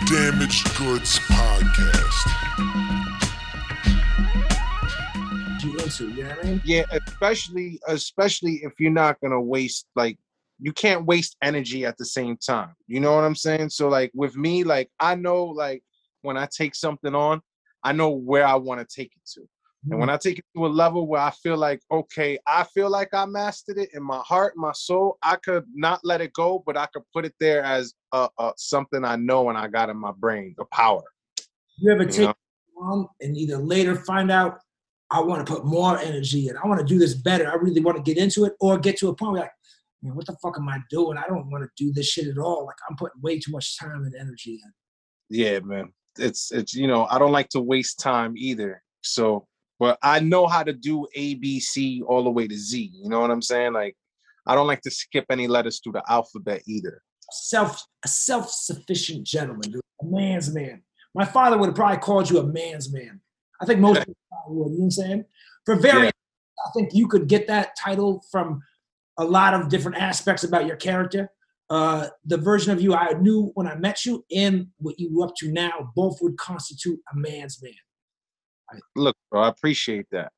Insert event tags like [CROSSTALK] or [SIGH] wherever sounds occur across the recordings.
The Damaged Goods Podcast. you into. You know what I mean? Yeah, especially especially if you're not gonna waste like you can't waste energy at the same time. You know what I'm saying? So like with me, like I know like when I take something on, I know where I want to take it to. And when I take it to a level where I feel like, okay, I feel like I mastered it in my heart, my soul, I could not let it go, but I could put it there as uh, uh, something I know and I got in my brain, the power. You ever You take on and either later find out I want to put more energy in. I want to do this better. I really want to get into it, or get to a point where like, man, what the fuck am I doing? I don't want to do this shit at all. Like I'm putting way too much time and energy in. Yeah, man. It's it's you know, I don't like to waste time either. So, but I know how to do A, B, C all the way to Z. You know what I'm saying? Like, I don't like to skip any letters through the alphabet either. Self a self-sufficient gentleman, dude. a man's man. My father would have probably called you a man's man. I think most people [LAUGHS] would. You know what I'm saying? For very, Yeah. I think you could get that title from a lot of different aspects about your character. Uh, the version of you I knew when I met you and what you were up to now both would constitute a man's man. Look, bro, I appreciate that.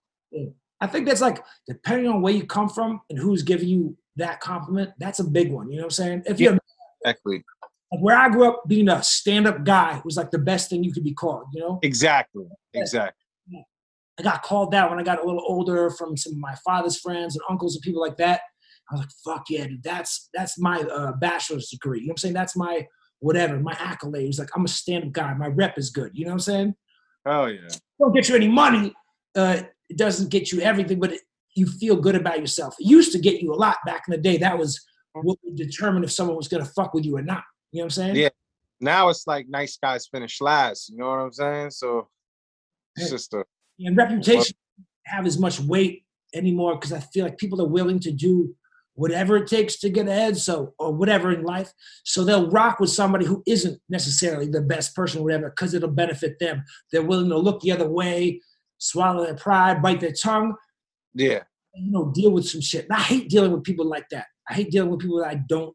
I think that's like depending on where you come from and who's giving you that compliment, that's a big one. You know what I'm saying? If you're Exactly. like where I grew up being a stand-up guy was like the best thing you could be called, you know? Exactly. Exactly. I got called that when I got a little older from some of my father's friends and uncles and people like that. I was like, fuck yeah, dude, that's that's my uh, bachelor's degree. You know what I'm saying? That's my whatever, my accolades. Like I'm a stand-up guy. My rep is good. You know what I'm saying? Oh yeah. Don't get you any money. Uh, it doesn't get you everything, but it, you feel good about yourself. It used to get you a lot back in the day. That was what would determine if someone was gonna fuck with you or not. You know what I'm saying? Yeah. Now it's like nice guys finish last. You know what I'm saying? So it's just a And reputation have as much weight anymore because I feel like people are willing to do whatever it takes to get ahead. So or whatever in life. So they'll rock with somebody who isn't necessarily the best person or whatever because it'll benefit them. They're willing to look the other way, swallow their pride, bite their tongue, yeah. and, you know, deal with some shit. And I hate dealing with people like that. I hate dealing with people that I don't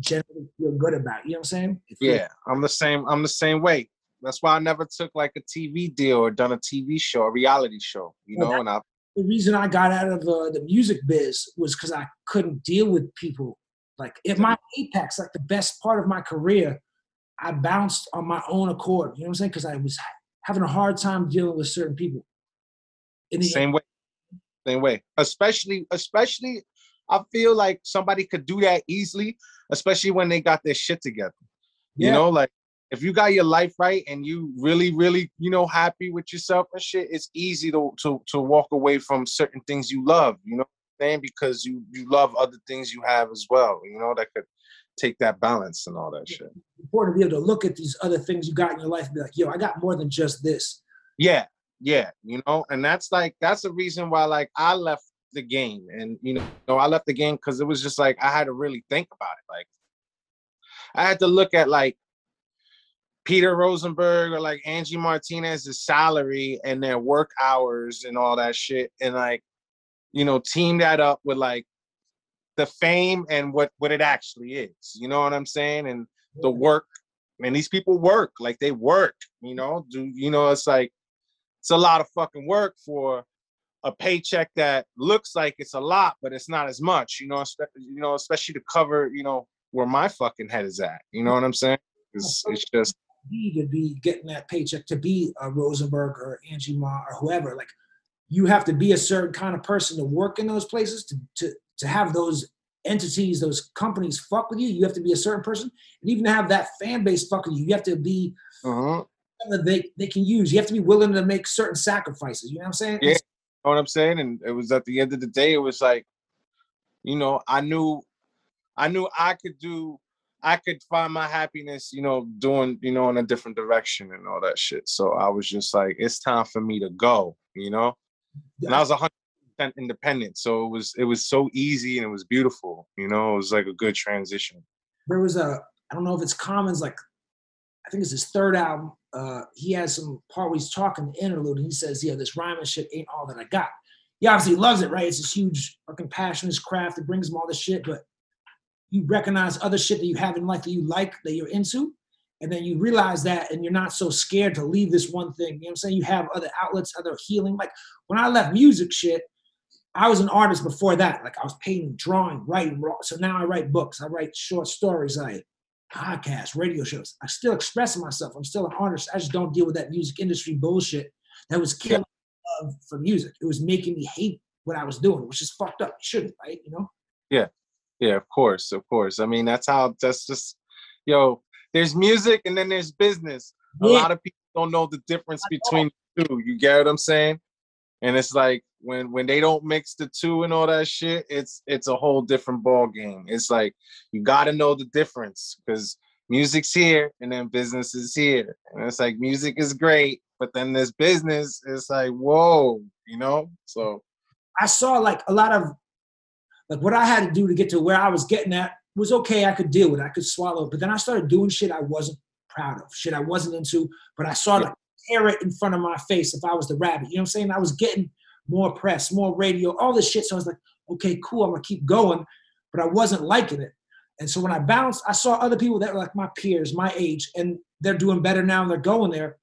generally feel good about. You know what I'm saying? It feels- Yeah. I'm the same. I'm the same way. That's why I never took like a TV deal or done a TV show, a reality show. You Well, know, and I The reason I got out of uh, the music biz was because I couldn't deal with people. Like at my apex, like the best part of my career, I bounced on my own accord. You know what I'm saying? Because I was having a hard time dealing with certain people. In the same way same way especially especially i feel like somebody could do that easily especially when they got their shit together you Yeah. know like if you got your life right and you really really you know happy with yourself and shit it's easy to to, to walk away from certain things you love you know what I'm saying? Because you you love other things you have as well you know that could take that balance and all that shit. Important to be able to look at these other things you got in your life and be like, yo, I got more than just this. yeah yeah you know? And that's like that's the reason why like i left the game and you know i left the game because it was just like i had to really think about it like i had to look at like peter rosenberg or like angie martinez's salary and their work hours and all that shit and like you know team that up with like the fame and what what it actually is you know what i'm saying? And the work and these people work like they work you know? Do you know it's like it's a lot of fucking work for a paycheck that looks like it's a lot but it's not as much you know you know especially to cover you know where my fucking head is at you know what i'm saying? It's, it's just be to be getting that paycheck to be a Rosenberg or Angie Ma or whoever. Like you have to be a certain kind of person to work in those places to to to have those entities, those companies fuck with you. You have to be a certain person, and even to have that fan base fuck with you, you have to be uh-huh. that they they can use. You have to be willing to make certain sacrifices. You know what I'm saying? Yeah. know what I'm saying? And it was at the end of the day, it was like, you know, I knew, I knew I could do, I could find my happiness, you know, doing, you know, in a different direction and all that shit. So I was just like, it's time for me to go, you know. And I was a hundred percent independent, so it was, it was so easy and it was beautiful, you know. It was like a good transition. there was a I don't know if it's Common's like I think it's his third album. Uh, he has some part where he's talking the interlude and he says, "Yeah, this rhyming shit ain't all that I got." He obviously loves it, right? It's this huge fucking passion, his craft. It brings him all this shit, but you recognize other shit that you have in life that you like that you're into, and then you realize that and you're not so scared to leave this one thing. You know what I'm saying? You have other outlets, other healing. Like when I left music shit, I was an artist before that. Like I was painting, drawing, writing. So now I write books. I write short stories. I podcast, radio shows. I still express myself. I'm still an artist. I just don't deal with that music industry bullshit that was killing love for music. It was making me hate what I was doing, which is fucked up. You shouldn't, right? You know? Yeah. Yeah, of course, of course. I mean, that's how that's just yo, there's music and then there's business. A lot of people don't know the difference between the two. You get what I'm saying? And it's like when when they don't mix the two and all that shit, it's it's a whole different ball game. It's like you got to know the difference because music's here and then business is here. And it's like music is great, but then this business is like whoa, you know? So I saw like a lot of like what I had to do to get to where I was getting at was okay. I could deal with it. I could swallow it. But then I started doing shit I wasn't proud of, shit I wasn't into. But I saw tear it in front of my face if I was the rabbit. You know what I'm saying? I was getting more press, more radio, all this shit. So I was like, okay, cool. I'm gonna keep going. But I wasn't liking it. And so when I bounced, I saw other people that were like my peers, my age, and they're doing better now and they're going there.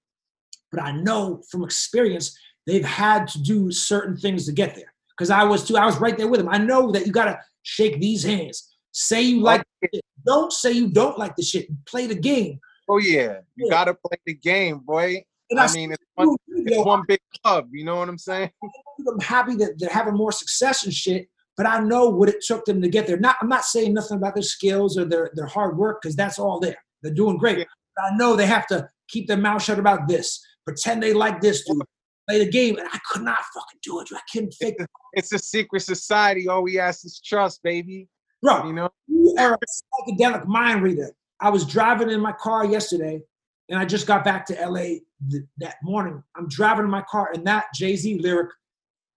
But I know from experience they've had to do certain things to get there. Because I was too, I was right there with them. I know that you gotta shake these hands. Say you like oh, it. Don't say you don't like the shit. Play the game. oh yeah, you Yeah. gotta play the game, boy. And I mean, it's one, it's one big club. You know what I'm saying? [LAUGHS] I'm happy that they're having more success and shit, but I know what it took them to get there. Not, I'm not saying nothing about their skills or their, their hard work because that's all there. They're doing great. Yeah. But I know they have to keep their mouth shut about this, pretend they like this, dude, play the game, and I could not fucking do it. I couldn't fake it, It's a secret society. All we ask is trust, baby. bro. You know? You are a psychedelic mind reader. I was driving in my car yesterday, and I just got back to LA th- that morning. I'm driving in my car, and that Jay Z lyric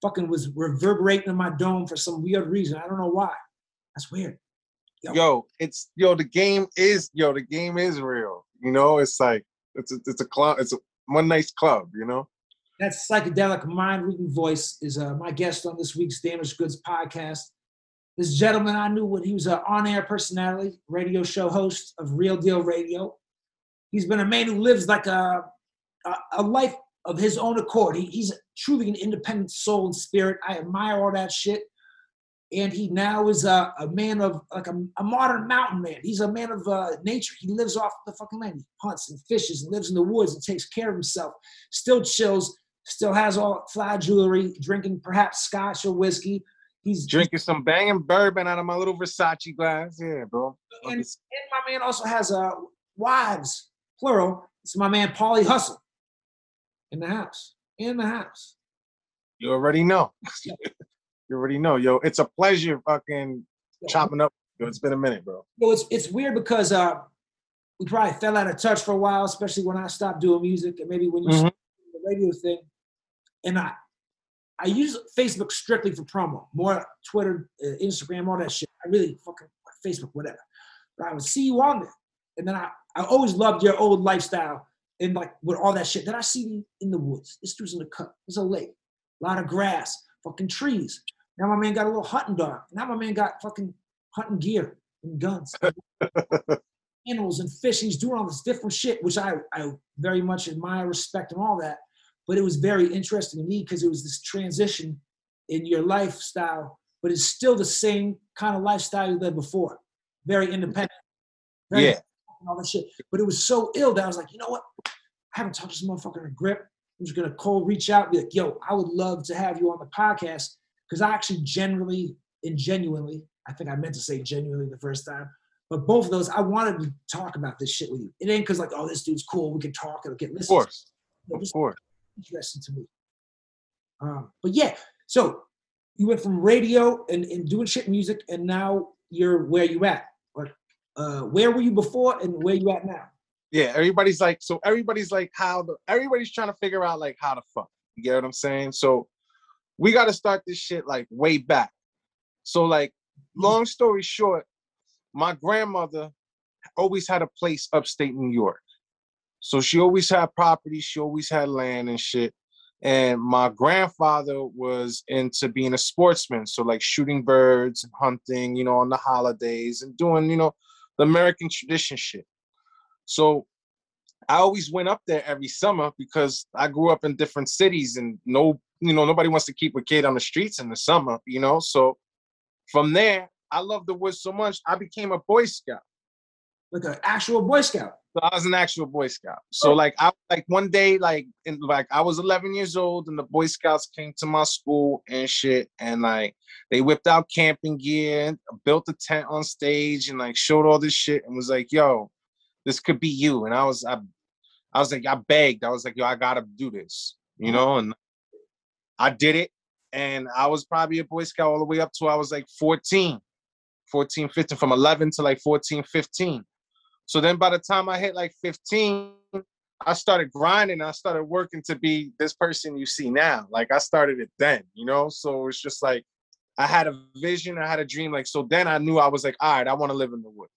fucking was reverberating in my dome for some weird reason. I don't know why. That's weird. Yo. Yo, it's yo. The game is yo. The game is real. You know, it's like it's a, it's a club. It's a one nice club. You know. That psychedelic mind reading voice is uh, my guest on this week's Damaged Goods podcast. This gentleman, I knew when he was an on air personality, radio show host of Real Deal Radio. He's been a man who lives like a, a, a life of his own accord. He, he's truly an independent soul and spirit. I admire all that shit. And he now is a, a man of like a, a modern mountain man. He's a man of uh, nature. He lives off the fucking land. He hunts and fishes and lives in the woods and takes care of himself. Still chills, still has all fly jewelry, drinking perhaps scotch or whiskey. He's Drinking some banging bourbon out of my little Versace glass. Yeah, bro. and, and my man also has uh, wives, plural. It's my man Paulie Hustle in the house. In the house. You already know. [LAUGHS] you already know, yo. It's a pleasure, fucking chopping up. Yo, it's been a minute, bro. Well, it's it's weird because uh, we probably fell out of touch for a while, especially when I stopped doing music and maybe when you Mhm. started the radio thing. And I I use Facebook strictly for promo, more Twitter, uh, Instagram, all that shit. I really fucking Facebook, whatever. But I would see you on there, and then I I always loved your old lifestyle and like with all that shit. Then I see you in the woods. This dude's in the cut. There's a lake, a lot of grass, fucking trees. Now my man got a little hunting dog. Now my man got fucking hunting gear and guns [LAUGHS] animals and fish. He's doing all this different shit, which I, I very much admire, respect, and all that. But it was very interesting to me because it was this transition in your lifestyle, but it's still the same kind of lifestyle you lived before. Very independent. Mm-hmm. Very Yeah. and all that shit. But it was so ill that I was like, you know what? I haven't talked to this motherfucker in a grip. I'm just gonna cold reach out be like, yo, I would love to have you on the podcast because I actually generally and genuinely, I think I meant to say genuinely the first time, but both of those, I wanted to talk about this shit with you. It ain't because like, oh, this dude's cool. We can talk. It'll get Of listened. course. to. Of Just course. Interesting to me. Um, but yeah, so you went from radio and, and doing shit music, and now you're where you at. Uh, where were you before, and where you at now? Yeah, everybody's like, so everybody's like, how the everybody's trying to figure out like how to fuck. You get what I'm saying? So we got to start this shit like way back. So like, long story short, my grandmother always had a place upstate New York. So she always had property, she always had land and shit. And my grandfather was into being a sportsman, so like shooting birds and hunting, you know, on the holidays and doing, you know, the American tradition shit. So I always went up there every summer because I grew up in different cities and no, you know, nobody wants to keep a kid on the streets in the summer, you know. So from there, I loved the woods so much, I became a Boy Scout. Like an actual Boy Scout. So I was an actual Boy Scout. So oh. like I like one day, like in like I was 11 years old, and the Boy Scouts came to my school and shit, and like they whipped out camping gear, built a tent on stage, and like showed all this shit, and was like, "Yo, this could be you." And I was I, I was like, I begged, I was like, "Yo, I gotta do this," you mm. know, and I did it, and I was probably a Boy Scout all the way up to I was like 14, 14, 15, from 11 to like 14, 15 so then by the time I hit like 15, I started grinding. I started working to be this person you see now. Like I started it then, you know? So it's just like I had a vision, I had a dream. Like, so then I knew I was like, all right, I want to live in the woods.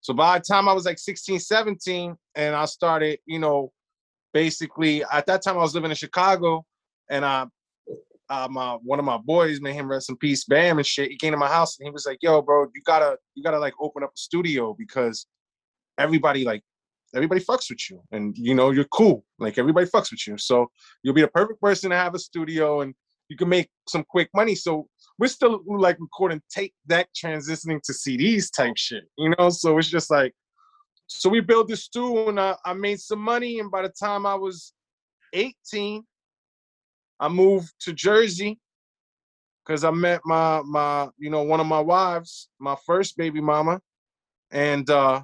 So by the time I was like 16, 17, and I started, you know, basically at that time I was living in Chicago and I uh, my one of my boys, made him rest in peace, Bam and shit. He came to my house and he was like, "Yo, bro, you gotta you gotta like open up a studio because everybody like everybody fucks with you and you know you're cool. Like everybody fucks with you. So you'll be the perfect person to have a studio and you can make some quick money. So we're still like recording tape deck transitioning to cds type shit you know? So it's just like so we built this studio and I, I made some money. And by the time i was 18 i moved to jersey because i met my my you know one of my wives my first baby mama. And uh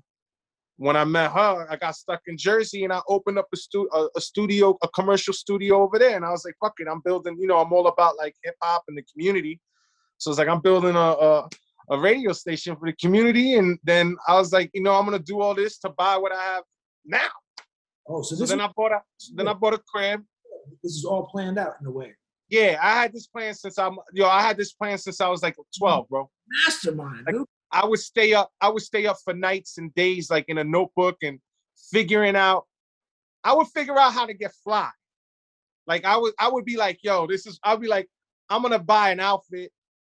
when I met her, I got stuck in Jersey and I opened up a, stu- a, a, studio, a commercial studio over there. And I was like, fuck it, I'm building, you know, I'm all about like hip hop and the community. So it's like, I'm building a, a, a, radio station for the community. And then I was like, you know, I'm going to do all this to buy what I have now. Oh, so, so then is, I bought a, then I bought a crib. This is all planned out in a way. Yeah, I had this plan since I'm, yo, I had this plan since I was like 12, bro. Mastermind, like, I would stay up. I would stay up for nights and days, like in a notebook and figuring out. I would figure out how to get fly. Like I would, I would be like, "Yo, this is." I'd be like, "I'm gonna buy an outfit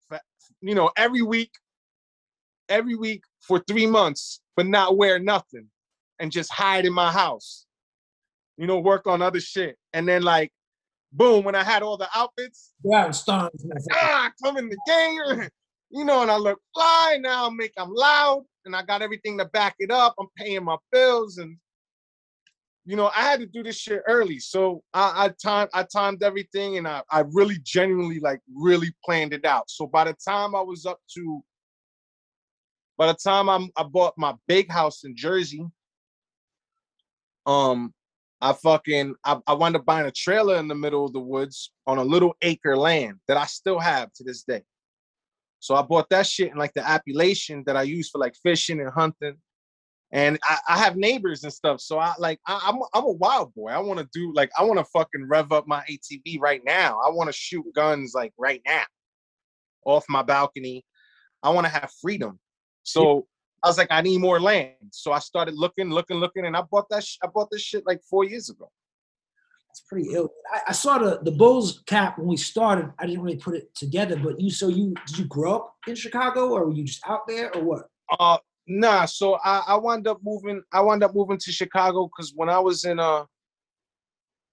for, you know, every week, every week for three months, but not wear nothing, and just hide in my house. You know, work on other shit, and then like, boom, when I had all the outfits, yeah, stars. Ah, come in the game you know, and I look fly now. I'm make I'm loud, and I got everything to back it up. I'm paying my bills, and you know, I had to do this shit early. So I, I timed I timed everything, and I I really genuinely like really planned it out. So by the time I was up to, by the time I'm I bought my big house in Jersey, um, I fucking I, I wound up buying a trailer in the middle of the woods on a little acre land that I still have to this day. So I bought that shit in like the Appalachian that I use for like fishing and hunting. And I, I have neighbors and stuff. So I like I, am I'm, I'm a wild boy. I want to do like I want to fucking rev up my ATV right now. I want to shoot guns like right now off my balcony. I want to have freedom. So I was like, I need more land. So I started looking, looking, looking, and I bought that. Sh- I bought this shit like four years ago. It's pretty ill. I, I, saw the the Bulls cap when we started. I didn't really put it together, but you so you did you grow up in Chicago or were you just out there or what? Uh nah. So I I wound up moving. I wound up moving to Chicago because when I was in uh.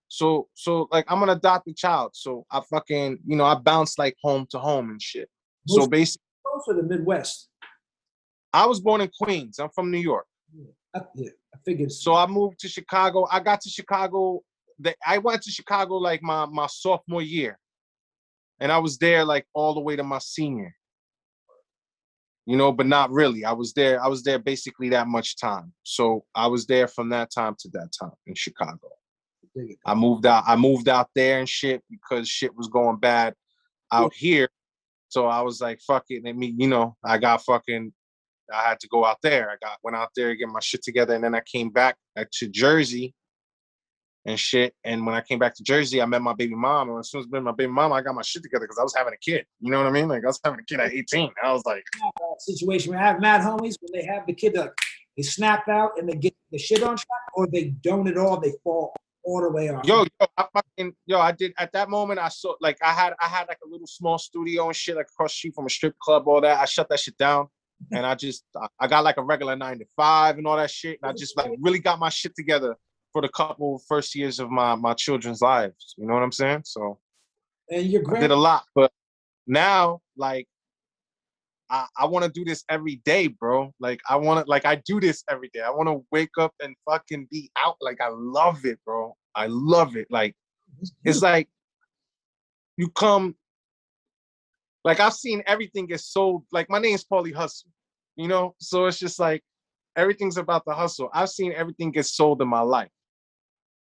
So so like I'm an adopted child. So I fucking you know I bounced like home to home and shit. Most so basically. For the Midwest. I was born in Queens. I'm from New York. Yeah, I, yeah, I figured. So I moved to Chicago. I got to Chicago I went to Chicago like my my sophomore year, and I was there like all the way to my senior. You know, but not really. I was there. I was there basically that much time. So I was there from that time to that time in Chicago. I moved out. I moved out there and shit because shit was going bad out here. So I was like, fuck it. I mean, you know, I got fucking I had to go out there. I got went out there, get my shit together, and then I came back uh, to Jersey and shit. And when I came back to Jersey, I met my baby mom. And as soon as I met my baby mom, I got my shit together because I was having a kid. You know what I mean? Like I was having a kid at 18. I was like, situation where I have mad homies when they have the kid, like they snap out and they get the shit on track, or they don't at all. They fall all the way off. Yo, yo, I fucking, yo, I did at that moment. I saw like I had I had like a little small studio and shit like across the street from a strip club. All that I shut that shit down. and I just I got like a regular nine to five and all that shit, and I just like really got my shit together for the couple first years of my my children's lives. You know what I'm saying? So And your I grand did a lot, but now like I, I want to do this every day, bro. Like I want to like I do this every day. I want to wake up and fucking be out. Like I love it, bro. I love it. Like it's like you come like I've seen everything get sold. Like my name's Paulie Hustle, you know? So it's just like everything's about the hustle. I've seen everything get sold in my life.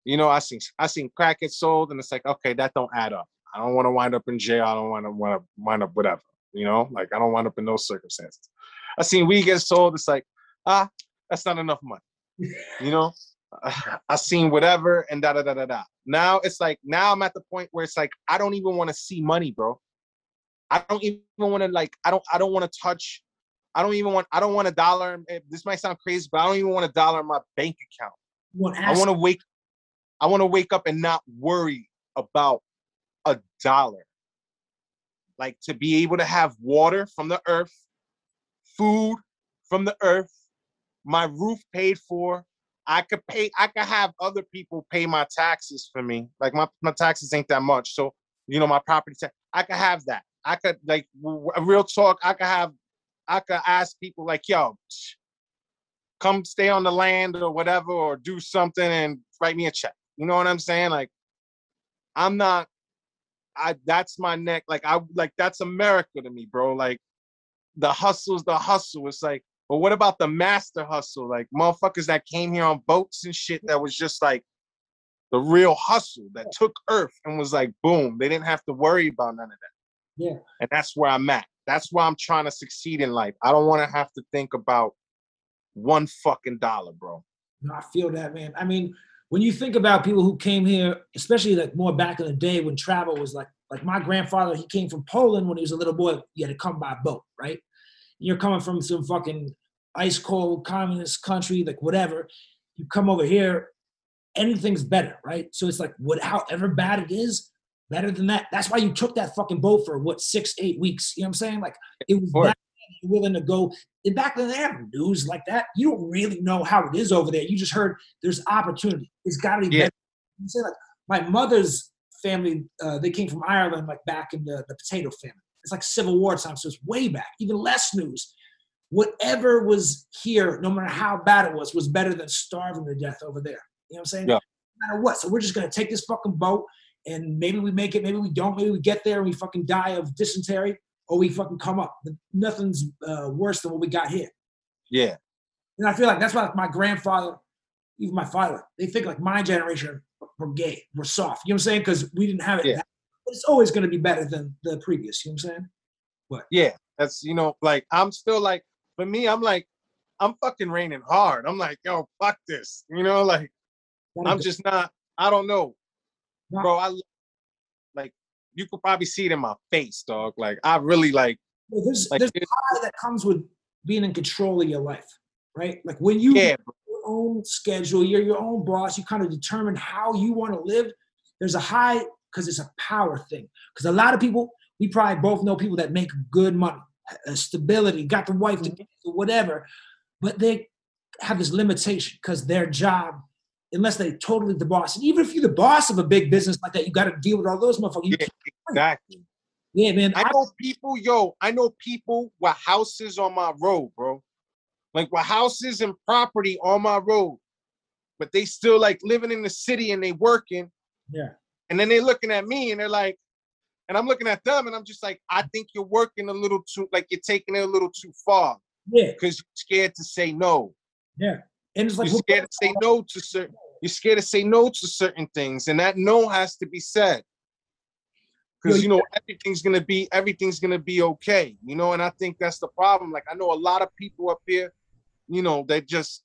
You know, I seen I seen crack get sold, and it's like, okay, that don't add up. I don't want to wind up in jail. I don't want to want to wind up whatever. You know, like I don't wind up in those circumstances. I seen weed get sold. It's like, ah, that's not enough money. You know, [LAUGHS] I seen whatever and da da da da da. Now it's like now I'm at the point where it's like I don't even want to see money, bro. I don't even want to like I don't I don't want to touch. I don't even want I don't want a dollar. eh, This might sound crazy, but I don't even want a dollar in my bank account. I want to wake I want to wake up and not worry about a dollar. Like to be able to have water from the earth, food from the earth, my roof paid for. I could pay, I could have other people pay my taxes for me. Like my, my taxes ain't that much. So, you know, my property tax, I could have that. I could like real talk, I could have, I could ask people like, yo, come stay on the land or whatever, or do something and write me a check. You know what I'm saying? Like, I'm not. I that's my neck. Like I like that's America to me, bro. Like, the hustle's the hustle. It's like, but what about the master hustle? Like motherfuckers that came here on boats and shit. That was just like the real hustle that took Earth and was like, boom. They didn't have to worry about none of that. Yeah. And that's where I'm at. That's why I'm trying to succeed in life. I don't want to have to think about one fucking dollar, bro. No, I feel that, man. I mean, when you think about people who came here, especially like more back in the day when travel was like, like my grandfather, he came from Poland when he was a little boy. You had to come by boat, right? You're coming from some fucking ice cold communist country, like whatever. You come over here, anything's better, right? So it's like, what, however bad it is, better than that. That's why you took that fucking boat for what six, eight weeks. You know what I'm saying? Like it was that you're willing to go. And back then they have news like that. You don't really know how it is over there. You just heard there's opportunity. It's got to be Yeah. better. You say like my mother's family, uh, they came from Ireland, like back in the, the potato famine. It's like Civil War time, so it's way back, even less news. Whatever was here, no matter how bad it was, was better than starving to death over there. You know what I'm saying? Yeah. No matter what. So we're just gonna take this fucking boat and maybe we make it, maybe we don't, maybe we get there and we fucking die of dysentery or we fucking come up. But nothing's uh, worse than what we got here. Yeah. And I feel like that's why my grandfather, even my father, they think like my generation were gay, we're soft. You know what I'm saying? Because we didn't have it. Yeah. But it's always going to be better than the previous. You know what I'm saying? But yeah. That's you know, like I'm still like, for me, I'm like, I'm fucking raining hard. I'm like, yo, fuck this. You know, like I'm just not, I don't know. Bro, I like you could probably see it in my face, dog. Like I really like Well, there's like there's high that comes with being in control of your life, right? Like when you yeah, your own schedule, you're your own boss, you kind of determine how you want to live. There's a high because it's a power thing. Because a lot of people, we probably both know people that make good money, uh, stability, got the wife Mm-hmm. together, whatever, but they have this limitation because their job, unless they totally the boss, and even if you're the boss of a big business like that, you got to deal with all those motherfuckers. Yeah. exactly. yeah, man. I know people, yo, I know people with houses on my road, bro. Like with houses and property on my road, but they still like living in the city and they working. Yeah. And then they're looking at me and they're like, and I'm looking at them and I'm just like, I think you're working a little too, like you're taking it a little too far yeah, because you're scared to say no. yeah. And it's like, You're scared to say no to certain. You're scared to say no to certain things, and that no has to be said. Because you know everything's gonna be everything's gonna be okay, you know. And I think that's the problem. Like I know a lot of people up here, you know, that just.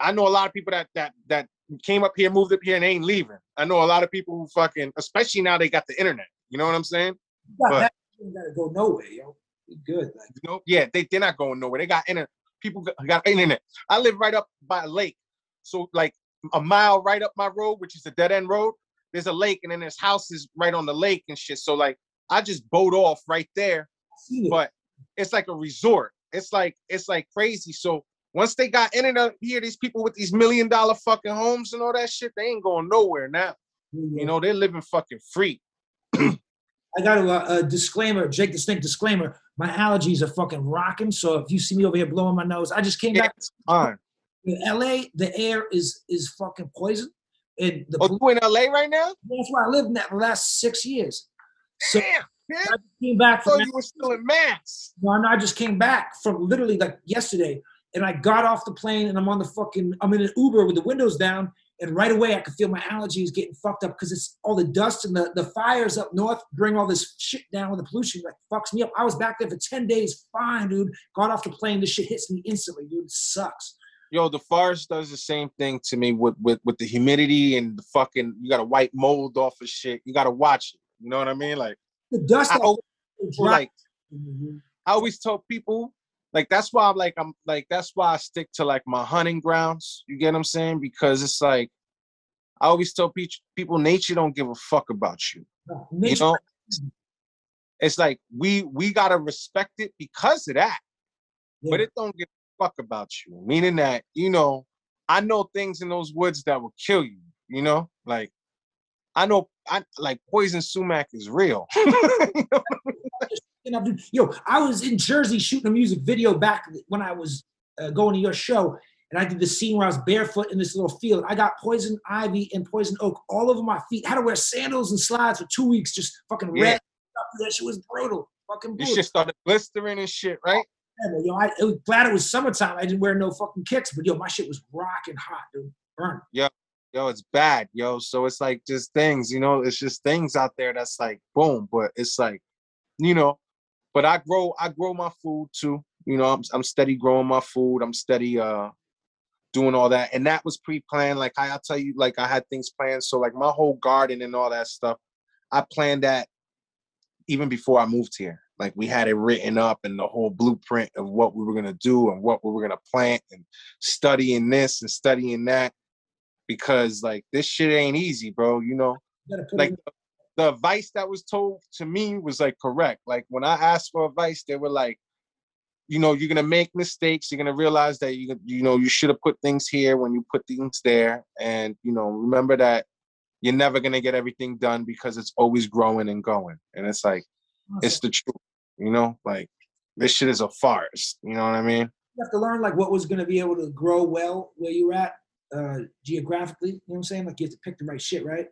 I know a lot of people that that that came up here, moved up here, and ain't leaving. I know a lot of people who fucking, especially now they got the internet. You know what I'm saying? got but- gotta go nowhere, yo. Good. Like, You know, yeah, they they're not going nowhere. They got internet. People got, internet. I live right up by a lake, so like a mile right up my road, which is a dead end road. There's a lake, and then there's houses right on the lake and shit. So like, I just boat off right there. It. But it's like a resort, it's like it's like crazy. So once they got in and here, these people with these million dollar fucking homes and all that shit, they ain't going nowhere now. You know, they're living fucking free. [CLEARS THROAT] I got a, a disclaimer, Jake the Snake disclaimer. My allergies are fucking rocking. So if you see me over here blowing my nose, I just came Yeah, back fine. in LA. The air is is fucking poison. And the Oh, you in LA right now? that's where I lived in that last six years. So Damn, man. I just came back thought you were still in Mass. No, no, I just came back from literally like yesterday, and I got off the plane and I'm on the fucking I'm in an Uber with the windows down, and right away I could feel my allergies getting fucked up because it's all the dust and the, the fires up north bring all this shit down with the pollution like fucks me up. I was back there for 10 days, fine, dude. Got off the plane, this shit hits me instantly, dude. It sucks. Yo, the forest does the same thing to me with with with the humidity and the fucking. You got to wipe mold off of shit. You got to watch it. You know what I mean? Like, The dust I always, like Mhm. I always tell people, like that's why I'm like I'm like that's why I stick to like my hunting grounds. You get what I'm saying? Because it's like I always tell pe- people, nature don't give a fuck about you. No, You know, it's like we we gotta respect it because of that. but it don't give a fuck about you. Meaning that, you know, I know things in those woods that will kill you, you know? Like I know I like poison sumac is real. [LAUGHS] [LAUGHS] You know, dude, yo, I was in Jersey shooting a music video back when I was uh, going to your show, and I did the scene where I was barefoot in this little field. I got poison ivy and poison oak all over my feet. had to wear sandals and slides for two weeks, just fucking Yeah. red. That shit was brutal. Fucking brutal. shit started blistering and shit, right? Yeah, yo, I it was glad it was summertime. I didn't wear no fucking kicks, but yo, my shit was rocking hot, dude. Burn. Yeah yo, it's bad, yo. So it's like just things, you know, it's just things out there that's like boom, but it's like, you know, but I grow, I grow my food too. You know, I'm I'm steady growing my food. I'm steady uh doing all that. And that was pre-planned. Like I, I'll tell you, like I had things planned. So like my whole garden and all that stuff, I planned that even before I moved here. Like we had it written up and the whole blueprint of what we were gonna do and what we were gonna plant and studying this and studying that because like this shit ain't easy, bro. You know, You like the advice that was told to me was like correct. Like when I asked for advice, they were like, you know, you're gonna make mistakes. You're gonna realize that you you know you should have put things here when you put things there, and you know remember that you're never gonna get everything done because it's always growing and going. And it's like in. it's the truth, you know. Like this shit is a farce. You know what I mean? you have to learn like what was going to be able to grow well where you're at uh geographically. You know what I'm saying? Like you have to pick the right shit, right?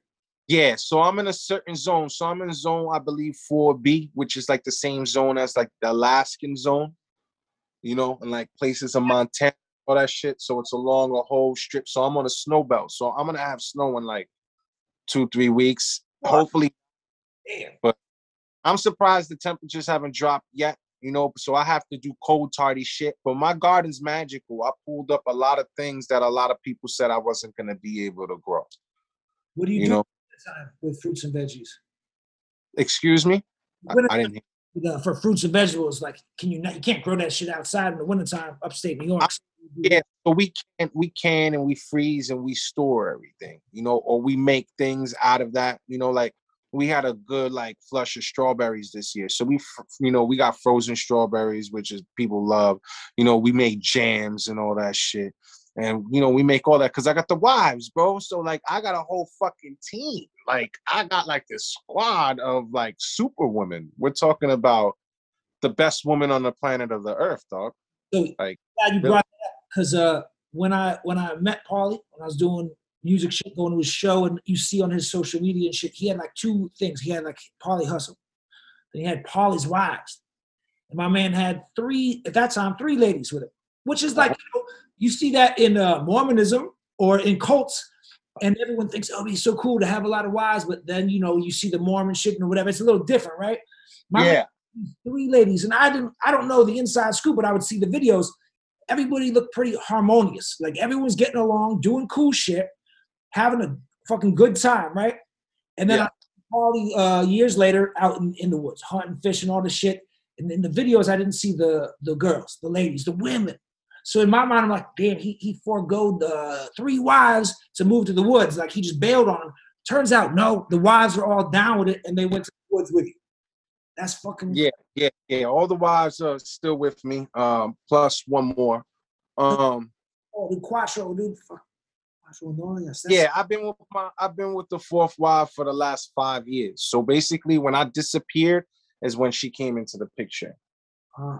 Yeah, so I'm in a certain zone. So I'm in zone, I believe, 4B, which is like the same zone as like the Alaskan zone, you know, and like places in Montana, all that shit. So it's along a whole strip. So I'm on a snow belt. So I'm gonna have snow in like two, three weeks. Hopefully, Damn. But I'm surprised the temperatures haven't dropped yet, you know. So I have to do cold hardy shit. But my garden's magical. I pulled up a lot of things that a lot of people said I wasn't gonna be able to grow. What do you, You do know, time with fruits and veggies? excuse me? I, Winter I didn't hear. you uh, for fruits and vegetables, like can you not you can't grow that shit outside in the wintertime upstate New York. yeah but we can we can and we freeze and we store everything you know or we make things out of that you know like we had a good like flush of strawberries this year so we you know we got frozen strawberries which is people love you know we made jams and all that shit and you know we make all that because i got the wives bro so like i got a whole fucking team. Like i got like this squad of like super women we're talking about the best woman on the planet of the earth dog. So Like, glad you brought that because uh when I when I met Paulie when I was doing music shit going to his show and you see on his social media and shit he had like two things. He had like Paulie Hustle and he had Paulie's wives. And my man had three at that time three ladies with him which is like you, know, you see that in uh, Mormonism or in cults and everyone thinks oh he's so cool to have a lot of wives but then you know you see the Mormon shit and whatever it's a little different right my yeah three ladies, and I didn't. I don't know the inside scoop, but I would see the videos. Everybody looked pretty harmonious. Like everyone's getting along, doing cool shit, having a fucking good time, right? And then Yeah. I, all the uh, years later, out in, in the woods, hunting, fishing, all the shit. And in the videos, I didn't see the the girls, the ladies, the women. So in my mind, I'm like, damn, he he foregoed the three wives to move to the woods. Like he just bailed on them. Turns out, no, the wives are all down with it, and they went to the woods with you. That's fucking Yeah, yeah, yeah. All the wives are still with me. Um, plus one more. Um, Oh, the Quattro, dude. Fuck. Quattro Anonymous. That's- yeah, I've been with my I've been with the fourth wife for the last five years. So basically, when I disappeared is when she came into the picture. Uh,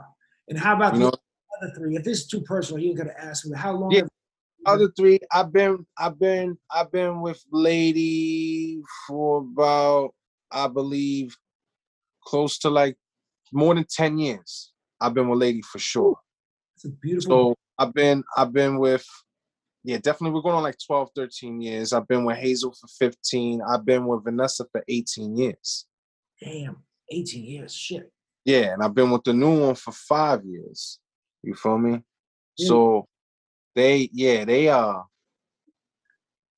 and how about You the know, other three? If this is too personal, you gonna ask me. How long? Yeah. have- other three, I've been I've been I've been with Lady for about I believe close to like more than ten years. I've been with Lady for sure. It's a beautiful. So I've been I've been with yeah, definitely we're going on like 12, 13 years. I've been with Hazel for 15. I've been with Vanessa for 18 years. damn, 18 years. Shit. Yeah, and I've been with the new one for five years. You feel me? Yeah. So they yeah, they uh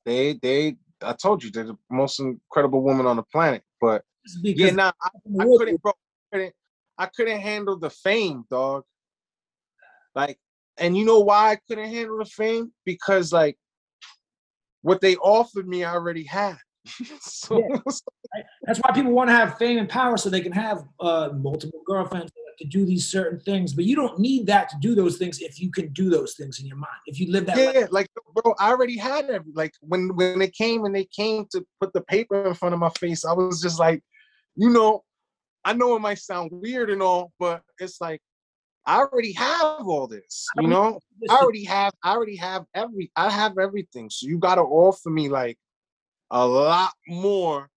they they I told you they're the most incredible woman on the planet. But This is because yeah, nah, I, I couldn't bro, I couldn't I couldn't handle the fame, dog. Like, and you know why I couldn't handle the fame? Because like what they offered me I already had. [LAUGHS] so Yeah. That's why people want to have fame and power so they can have uh, multiple girlfriends to do these certain things. But you don't need that to do those things if you can do those things in your mind. If you live that life. yeah, like bro, I already had every like when when they came and they came to put the paper in front of my face, I was just like, you know, I know it might sound weird and all, but it's like I already have all this, you know. I already have, I already have every, I have everything. So you gotta offer me like a lot more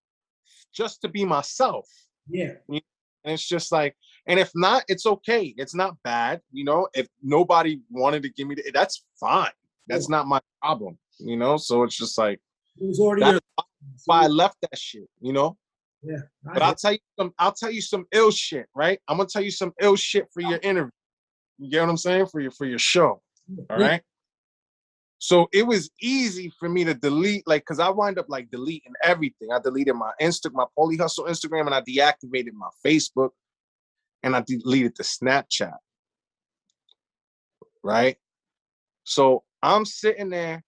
just to be myself. Yeah. And it's just like, and if not, it's okay. It's not bad, you know. If nobody wanted to give me the, eh, that's fine. That's not my problem, you know. So it's just like It was already That's why I left that shit, you know. Yeah. But I'll tell you some, I'll tell you some ill shit, right? I'm gonna tell you some ill shit for your interview. You get what I'm saying? For your for your show. All right. So it was easy for me to delete, like, cause I wind up like deleting everything. I deleted my Insta, my Paulie Hustle Instagram, and I deactivated my Facebook, and I deleted the Snapchat. Right. So I'm sitting there,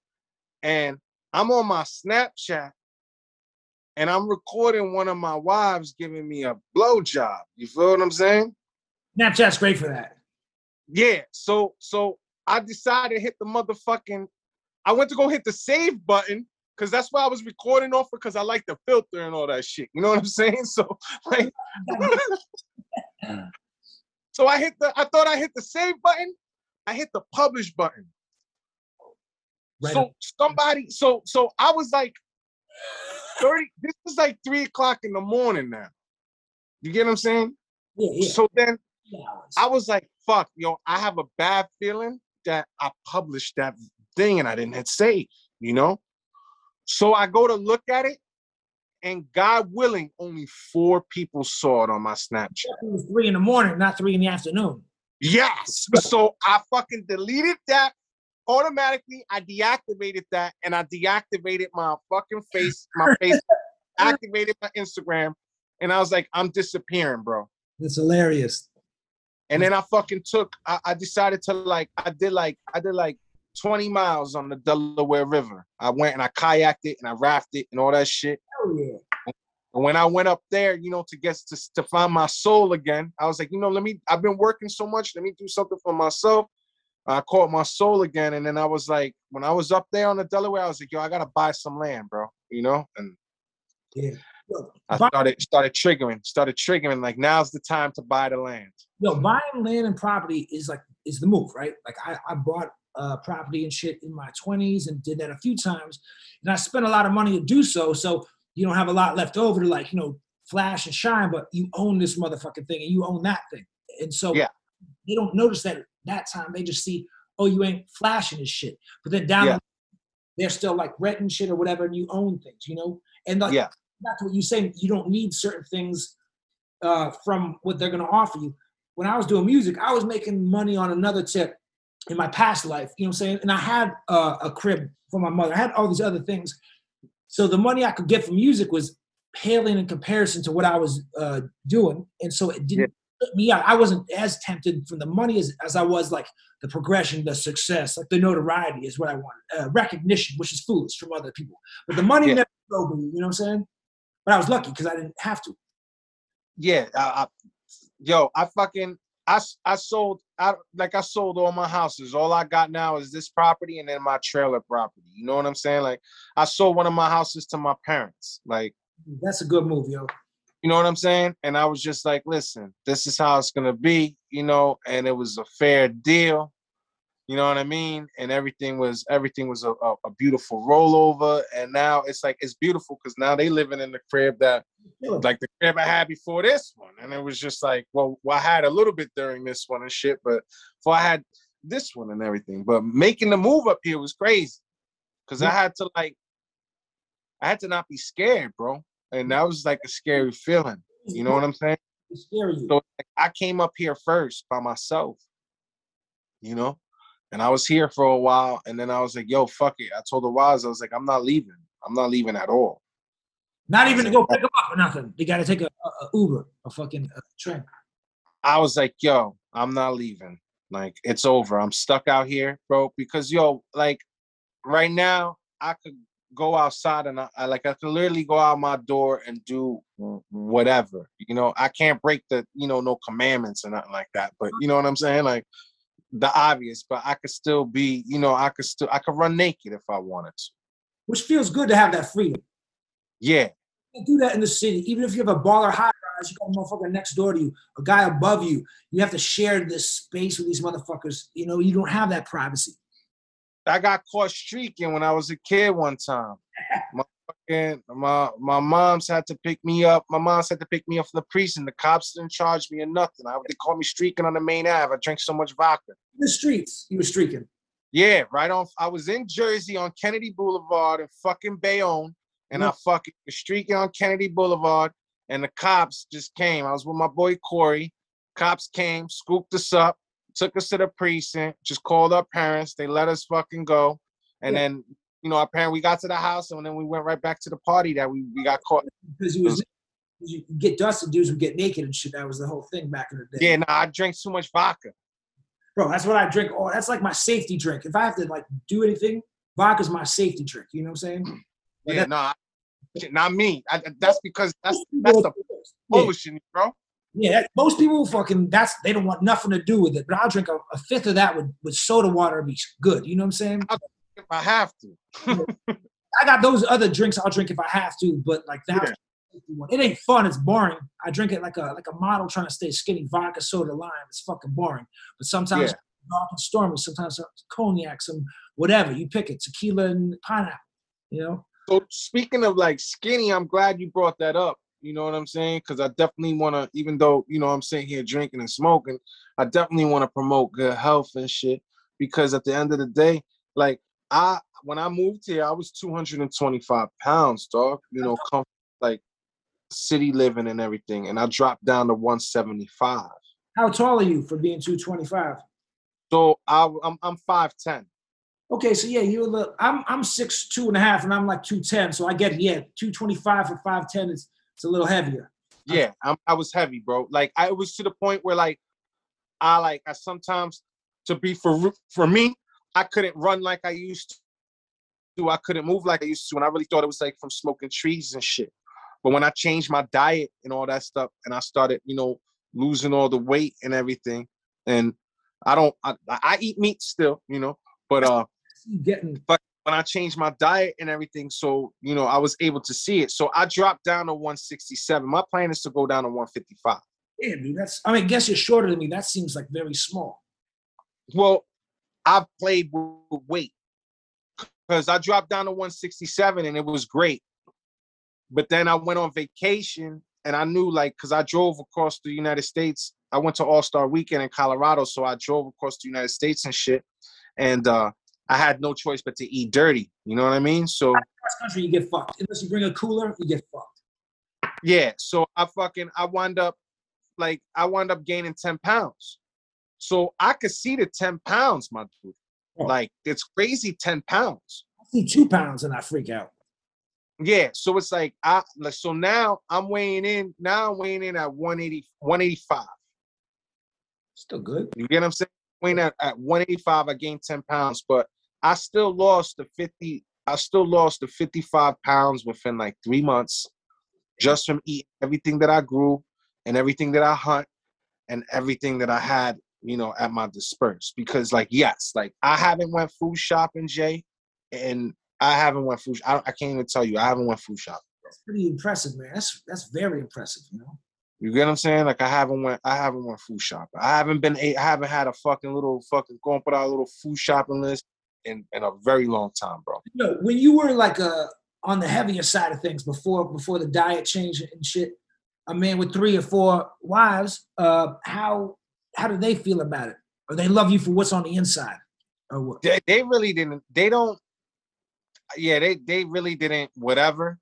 and I'm on my Snapchat, and I'm recording one of my wives giving me a blowjob. You feel what I'm saying? Snapchat's great for that. Yeah. So so I decided to hit the motherfucking. I went to go hit the save button because that's why I was recording off because I like the filter and all that shit. You know what I'm saying? [LAUGHS] So like, [LAUGHS] so I hit the. I thought I hit the save button. I hit the publish button. Right so on. somebody. So so I was like, thirty. This is like three o'clock in the morning now. You get what I'm saying? Yeah. Yeah. So then yeah. I was like, fuck, yo, I have a bad feeling that I published that thing and I didn't hit save, you know? So I go to look at it, and God willing, only four people saw it on my Snapchat. It was three in the morning, not three in the afternoon. Yes. So I fucking deleted that automatically. I deactivated that and I deactivated my fucking face, my [LAUGHS] face, activated my Instagram, and I was like, I'm disappearing, bro. It's hilarious. And then I fucking took, I, I decided to like, I did like, I did like 20 miles on the Delaware River. I went and I kayaked it and I rafted and all that shit. Hell yeah. And when I went up there, you know, to get to, to find my soul again, I was like, you know, let me, I've been working so much, let me do something for myself. I caught my soul again. And then I was like, when I was up there on the Delaware, I was like, yo, I gotta buy some land, bro. You know? And Yeah. Yo, I buy- started started triggering, started triggering, like now's the time to buy the land. No, buying land and property is like is the move, right? Like I, I bought uh, property and shit in my twenties and did that a few times, and I spent a lot of money to do so. So you don't have a lot left over to like you know flash and shine, but you own this motherfucking thing and you own that thing, and so Yeah. they don't notice that at that time. They just see, oh, you ain't flashing this shit, but then down Yeah. they're still like renting shit or whatever, and you own things, you know. And like Yeah. to what you're saying, you don't need certain things uh, from what they're going to offer you. When I was doing music, I was making money on another tip in my past life. You know what I'm saying? And I had uh, a crib for my mother. I had all these other things. So the money I could get from music was paling in comparison to what I was uh, doing, and so it didn't put me out. I wasn't as tempted from the money as, as I was like the progression, the success, like the notoriety is what I wanted. Uh, recognition, which is foolish from other people, but the money Yeah. never drove me. You know what I'm saying? But I was lucky because I didn't have to. yeah, I, I, yo, I fucking I I sold I like I sold all my houses. All I got now is this property and then my trailer property. You know what I'm saying? Like I sold one of my houses to my parents. Like That's a good move, yo. you know what I'm saying? And I was just like, listen, this is how it's gonna be, you know, and it was a fair deal. You know what I mean? And everything was everything was a, a, a beautiful rollover. And now it's like it's beautiful because now they living in the crib that like the crib I had before this one. And it was just like, well, well, I had a little bit during this one and shit, but before I had this one and everything. But making the move up here was crazy. Cause I had to like I had to not be scared, bro. And that was like a scary feeling. You know what I'm saying? So like, I came up here first by myself, you know, and I was here for a while, and then I was like, "Yo, fuck it." I told the Wise, I was like, "I'm not leaving. I'm not leaving at all." Not even to go pick them up or nothing. They got to take a, a, a Uber, a fucking uh train. I was like, "Yo, I'm not leaving. Like, it's over. I'm stuck out here, bro. Because yo, like, right now, I could go outside and I, I like I could literally go out my door and do whatever. You know, I can't break the you know no commandments or nothing like that. But you know what I'm saying? Like the obvious. But I could still be, you know, I could still I could run naked if I wanted to. Which feels good to have that freedom. Yeah, You can't do that in the city. Even if you have a baller high rise, you got a motherfucker next door to you, a guy above you. You have to share this space with these motherfuckers. You know, you don't have that privacy. I got caught streaking when I was a kid one time. My [LAUGHS] fucking my my mom's had to pick me up. My mom's had to pick me up from the precinct. The cops didn't charge me or nothing. I, they caught me streaking on the main Ave. I drank so much vodka. The streets, you were streaking. Yeah, right on. I was in Jersey on Kennedy Boulevard in fucking Bayonne, and I mm-hmm. fucking was streaking on Kennedy Boulevard, and the cops just came. I was with my boy Corey. Cops came, scooped us up, took us to the precinct, just called our parents. They let us fucking go, and Yeah. then you know apparently. We got to the house, and then we went right back to the party that we we got caught. Because you was you get dusted, dudes would get naked and shit. That was the whole thing back in the day. Yeah, nah, I drank too much vodka. Bro, that's what I drink. Oh, that's like my safety drink. If I have to like do anything, vodka's my safety drink. You know what I'm saying? But [CLEARS THROAT] Yeah, that- nah, not me. I, that's because that's that's the yeah, bro. yeah, that- most people fucking that's they don't want nothing to do with it. But I'll drink a, a fifth of that with, with soda water and be good. You know what I'm saying? If I have to. I got those other drinks I'll drink if I have to, but like that Yeah. it ain't fun. It's boring. I drink it like a like a model trying to stay skinny. Vodka, soda, lime. It's fucking boring. But sometimes Yeah. dark and stormy. Sometimes cognac, some whatever you pick it, tequila and pineapple. You know. So speaking of like skinny, I'm glad you brought that up. You know what I'm saying? Because I definitely want to, even though you know I'm sitting here drinking and smoking, I definitely want to promote good health and shit. Because at the end of the day, like I, when I moved here, I was 225 pounds, dog. You know, com- like city living and everything, and I dropped down to 175. How tall are you for being 225? So I, I'm I'm 5'10. Okay, so yeah, you're the I'm I'm six two and a half, and I'm like 210. So I get it. Yeah, 225 for 5'10 is it's a little heavier. Yeah, I'm, I was heavy, bro. Like I was to the point where like I like I sometimes to be for for me, I couldn't run like I used to. I couldn't move like I used to, and I really thought it was like from smoking trees and shit. But when I changed my diet and all that stuff, and I started, you know, losing all the weight and everything, and I don't, I, I eat meat still, you know, but uh, getting when I changed my diet and everything, so you know, I was able to see it. So I dropped down to 167. My plan is to go down to 155. yeah, dude. That's I mean, guess you're shorter than me. That seems like very small. Well, I've played with weight because I dropped down to 167 and it was great. But then I went on vacation and I knew like because I drove across the United States. I went to All Star Weekend in Colorado, so I drove across the United States and shit. And uh, I had no choice but to eat dirty. You know what I mean? So Cross country, you get fucked. Unless you bring a cooler, you get fucked. yeah, so I fucking I wound up like I wound up gaining 10 pounds. So I could see the 10 pounds, my dude. Oh. Like it's crazy 10 pounds. I see two pounds and I freak out. Yeah, so it's like I like so now I'm weighing in. Now I'm weighing in at 180, 185. Still good. You get what I'm saying? Weighing at, at 185, I gained 10 pounds, but I still lost the 50. I still lost the 55 pounds within like three months, just from eating everything that I grew and everything that I hunt and everything that I had, you know, at my disperse. Because like, yes, like I haven't went food shopping, Jay, and I haven't went food. I, I can't even tell you, I haven't went food shopping. That's pretty impressive, man. That's that's very impressive. You know. You get what I'm saying? Like I haven't went, I haven't went food shopping. I haven't been, I haven't had a fucking little fucking going put out a little food shopping list in in a very long time, bro. You know, when you were like a on the heavier side of things before before the diet change and shit, a man with three or four wives, uh, how how do they feel about it? Or they love you for what's on the inside, or what? They, they really didn't. They don't. Yeah, they they really didn't. Whatever.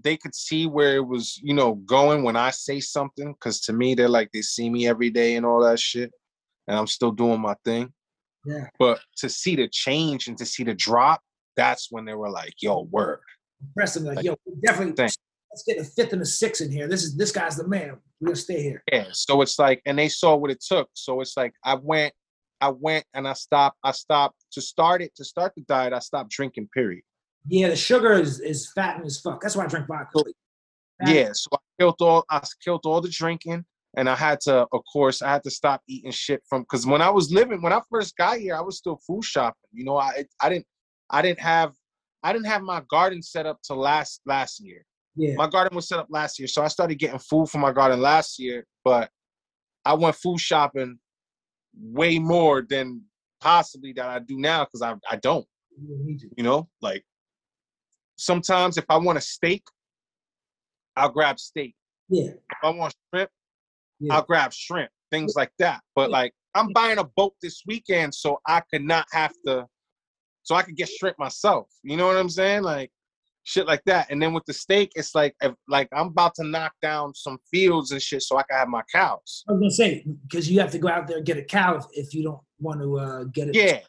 They could see where it was, you know, going when I say something. Because to me, they're like they see me every day and all that shit, and I'm still doing my thing. Yeah. But to see the change and to see the drop, that's when they were like, "Yo, word." Impressive. Like, Like, yo, definitely. thank- Let's get a fifth and a sixth in here. This is this guy's the man. We're gonna stay here. Yeah. So it's like, and they saw what it took. So it's like I went, I went and I stopped. I stopped to start it to start the diet. I stopped drinking. Period. Yeah, the sugar is is fattening as fuck. That's why I drink vodka. Fat- Yeah. So I killed all. I killed all the drinking, and I had to, of course, I had to stop eating shit from because when I was living, when I first got here, I was still food shopping. You know, I I didn't, I didn't have, I didn't have my garden set up to last last year. Yeah. my garden was set up last year, so I started getting food from my garden last year. But I went food shopping way more than possibly that I do now because I I don't. You don't need to. You know, like sometimes if I want a steak, I'll grab steak. Yeah. If I want shrimp, Yeah. I'll grab shrimp. Things like that. But Yeah. like I'm buying a boat this weekend, so I could not have to. So I could get shrimp myself. You know what I'm saying? Like shit like that. And then with the steak, it's like if, like I'm about to knock down some fields and shit so I can have my cows. I was gonna say because you have to go out there and get a cow if, if you don't want to uh, get it. Yeah.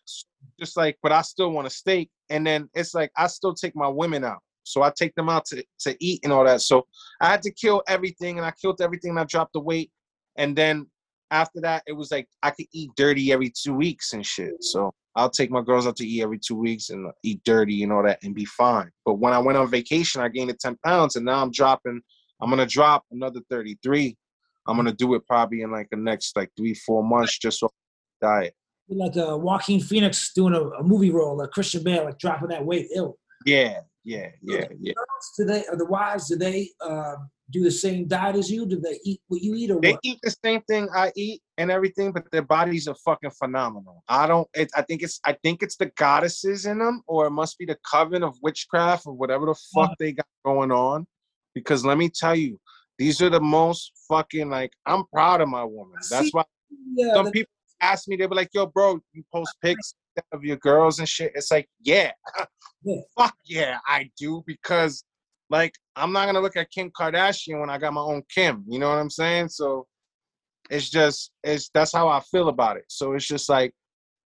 Just like, but I still want a steak. And then it's like I still take my women out. So I take them out to, to eat and all that. So I had to kill everything and I killed everything and I dropped the weight. And then after that, it was like I could eat dirty every two weeks and shit. So I'll take my girls out to eat every two weeks and eat dirty and all that and be fine. But when I went on vacation, I gained the 10 pounds and now I'm dropping, I'm gonna drop another 33. I'm gonna do it probably in like the next like three, four months just so diet. Like uh, Joaquin Phoenix doing a, a movie role, like Christian Bale, like dropping that weight. Ill. Yeah, yeah, yeah, yeah. Do they or the wives? Do they uh, do the same diet as you? Do they eat what you eat or They what? eat the same thing I eat and everything, but their bodies are fucking phenomenal. I don't. It, I think it's. I think it's the goddesses in them, or it must be the coven of witchcraft or whatever the fuck Yeah. they got going on. Because let me tell you, these are the most fucking like. I'm proud of my woman. That's why Yeah, some the- people ask me. They be like, "Yo, bro, you post pics of your girls and shit." It's like, yeah, [LAUGHS] Yeah. fuck yeah, I do because like I'm not gonna look at Kim Kardashian when I got my own Kim. You know what I'm saying? So it's just it's that's how I feel about it. So it's just like,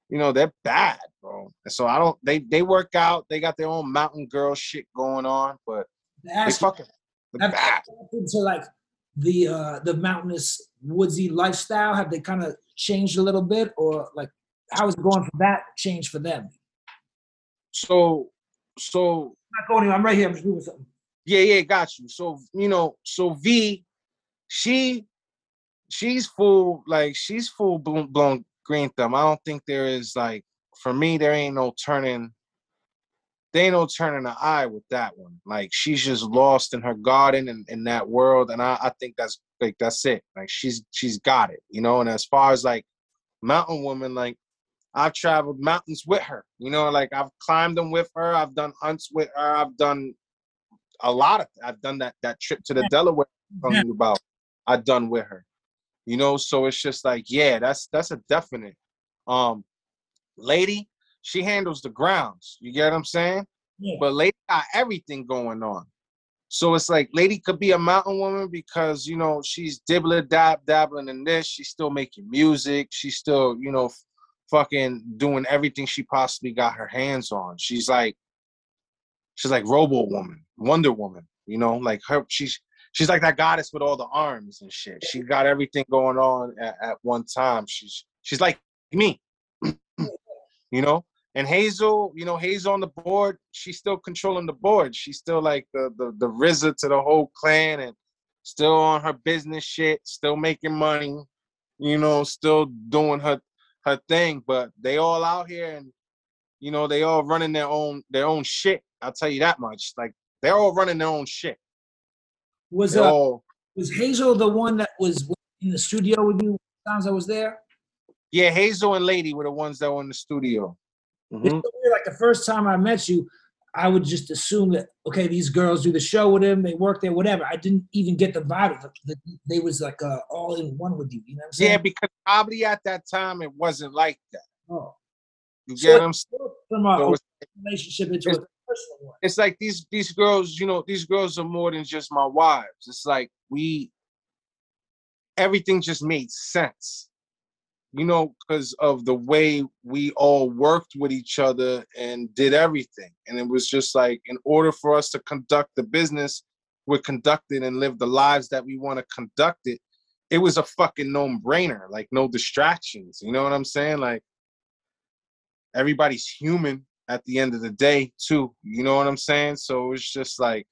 you know, they're bad, bro. And so I don't they they work out, they got their own mountain girl shit going on, but they fucking they're have bad. into like the uh, the mountainous woodsy lifestyle? Have they kind of changed a little bit, or like how is it going for that change for them? So so not going anywhere. I'm right here. I'm just moving something. Yeah, yeah, got you. So you know, so V, she, she's full like she's full blown, blown green thumb. I don't think there is like for me there ain't no turning. They ain't no turning the eye with that one. Like she's just lost in her garden and in that world, and I, I think that's like that's it. Like she's she's got it, you know. And as far as like mountain woman, like I've traveled mountains with her, you know. Like I've climbed them with her. I've done hunts with her. I've done a lot of I've done that that trip to the Delaware I'm you about. I've done with her. You know, so it's just like, yeah, that's that's a definite. Um lady, she handles the grounds. You get what I'm saying? Yeah. But lady got everything going on. So it's like lady could be a mountain woman because you know she's dibbling dab dabbling in this. She's still making music. She's still, you know, fucking doing everything she possibly got her hands on. She's like she's like Robo Woman, Wonder Woman. You know, like her. She's she's like that goddess with all the arms and shit. She got everything going on at, at one time. She's she's like me. [CLEARS THROAT] you know. And Hazel, you know, Hazel on the board. She's still controlling the board. She's still like the the the RZA to the whole clan, and still on her business shit. Still making money. you know, still doing her her thing, but they all out here and you know, they all running their own their own shit. I'll tell you that much. Like they're all running their own shit. Was They're uh, all was Hazel the one that was in the studio with you times I was there? yeah, Hazel and Lady were the ones that were in the studio. It's Mhm. so weird, like the first time I met you, I would just assume that okay, these girls do the show with him, they work there, whatever. I didn't even get the vibe that they was like uh, all in one with you. You know what I'm saying? Yeah, because probably at that time it wasn't like that. Oh. You get it- what I'm saying? From So it's- relationship into a personal one. it's like these these girls, you know, these girls are more than just my wives. It's like we everything just made sense. You know, because of the way we all worked with each other and did everything. And it was just like in order for us to conduct the business we're conducting and live the lives that we want to conduct it, it was a fucking no-brainer. Like no distractions. You know what I'm saying? Like everybody's human at the end of the day too you know what i'm saying so it's just like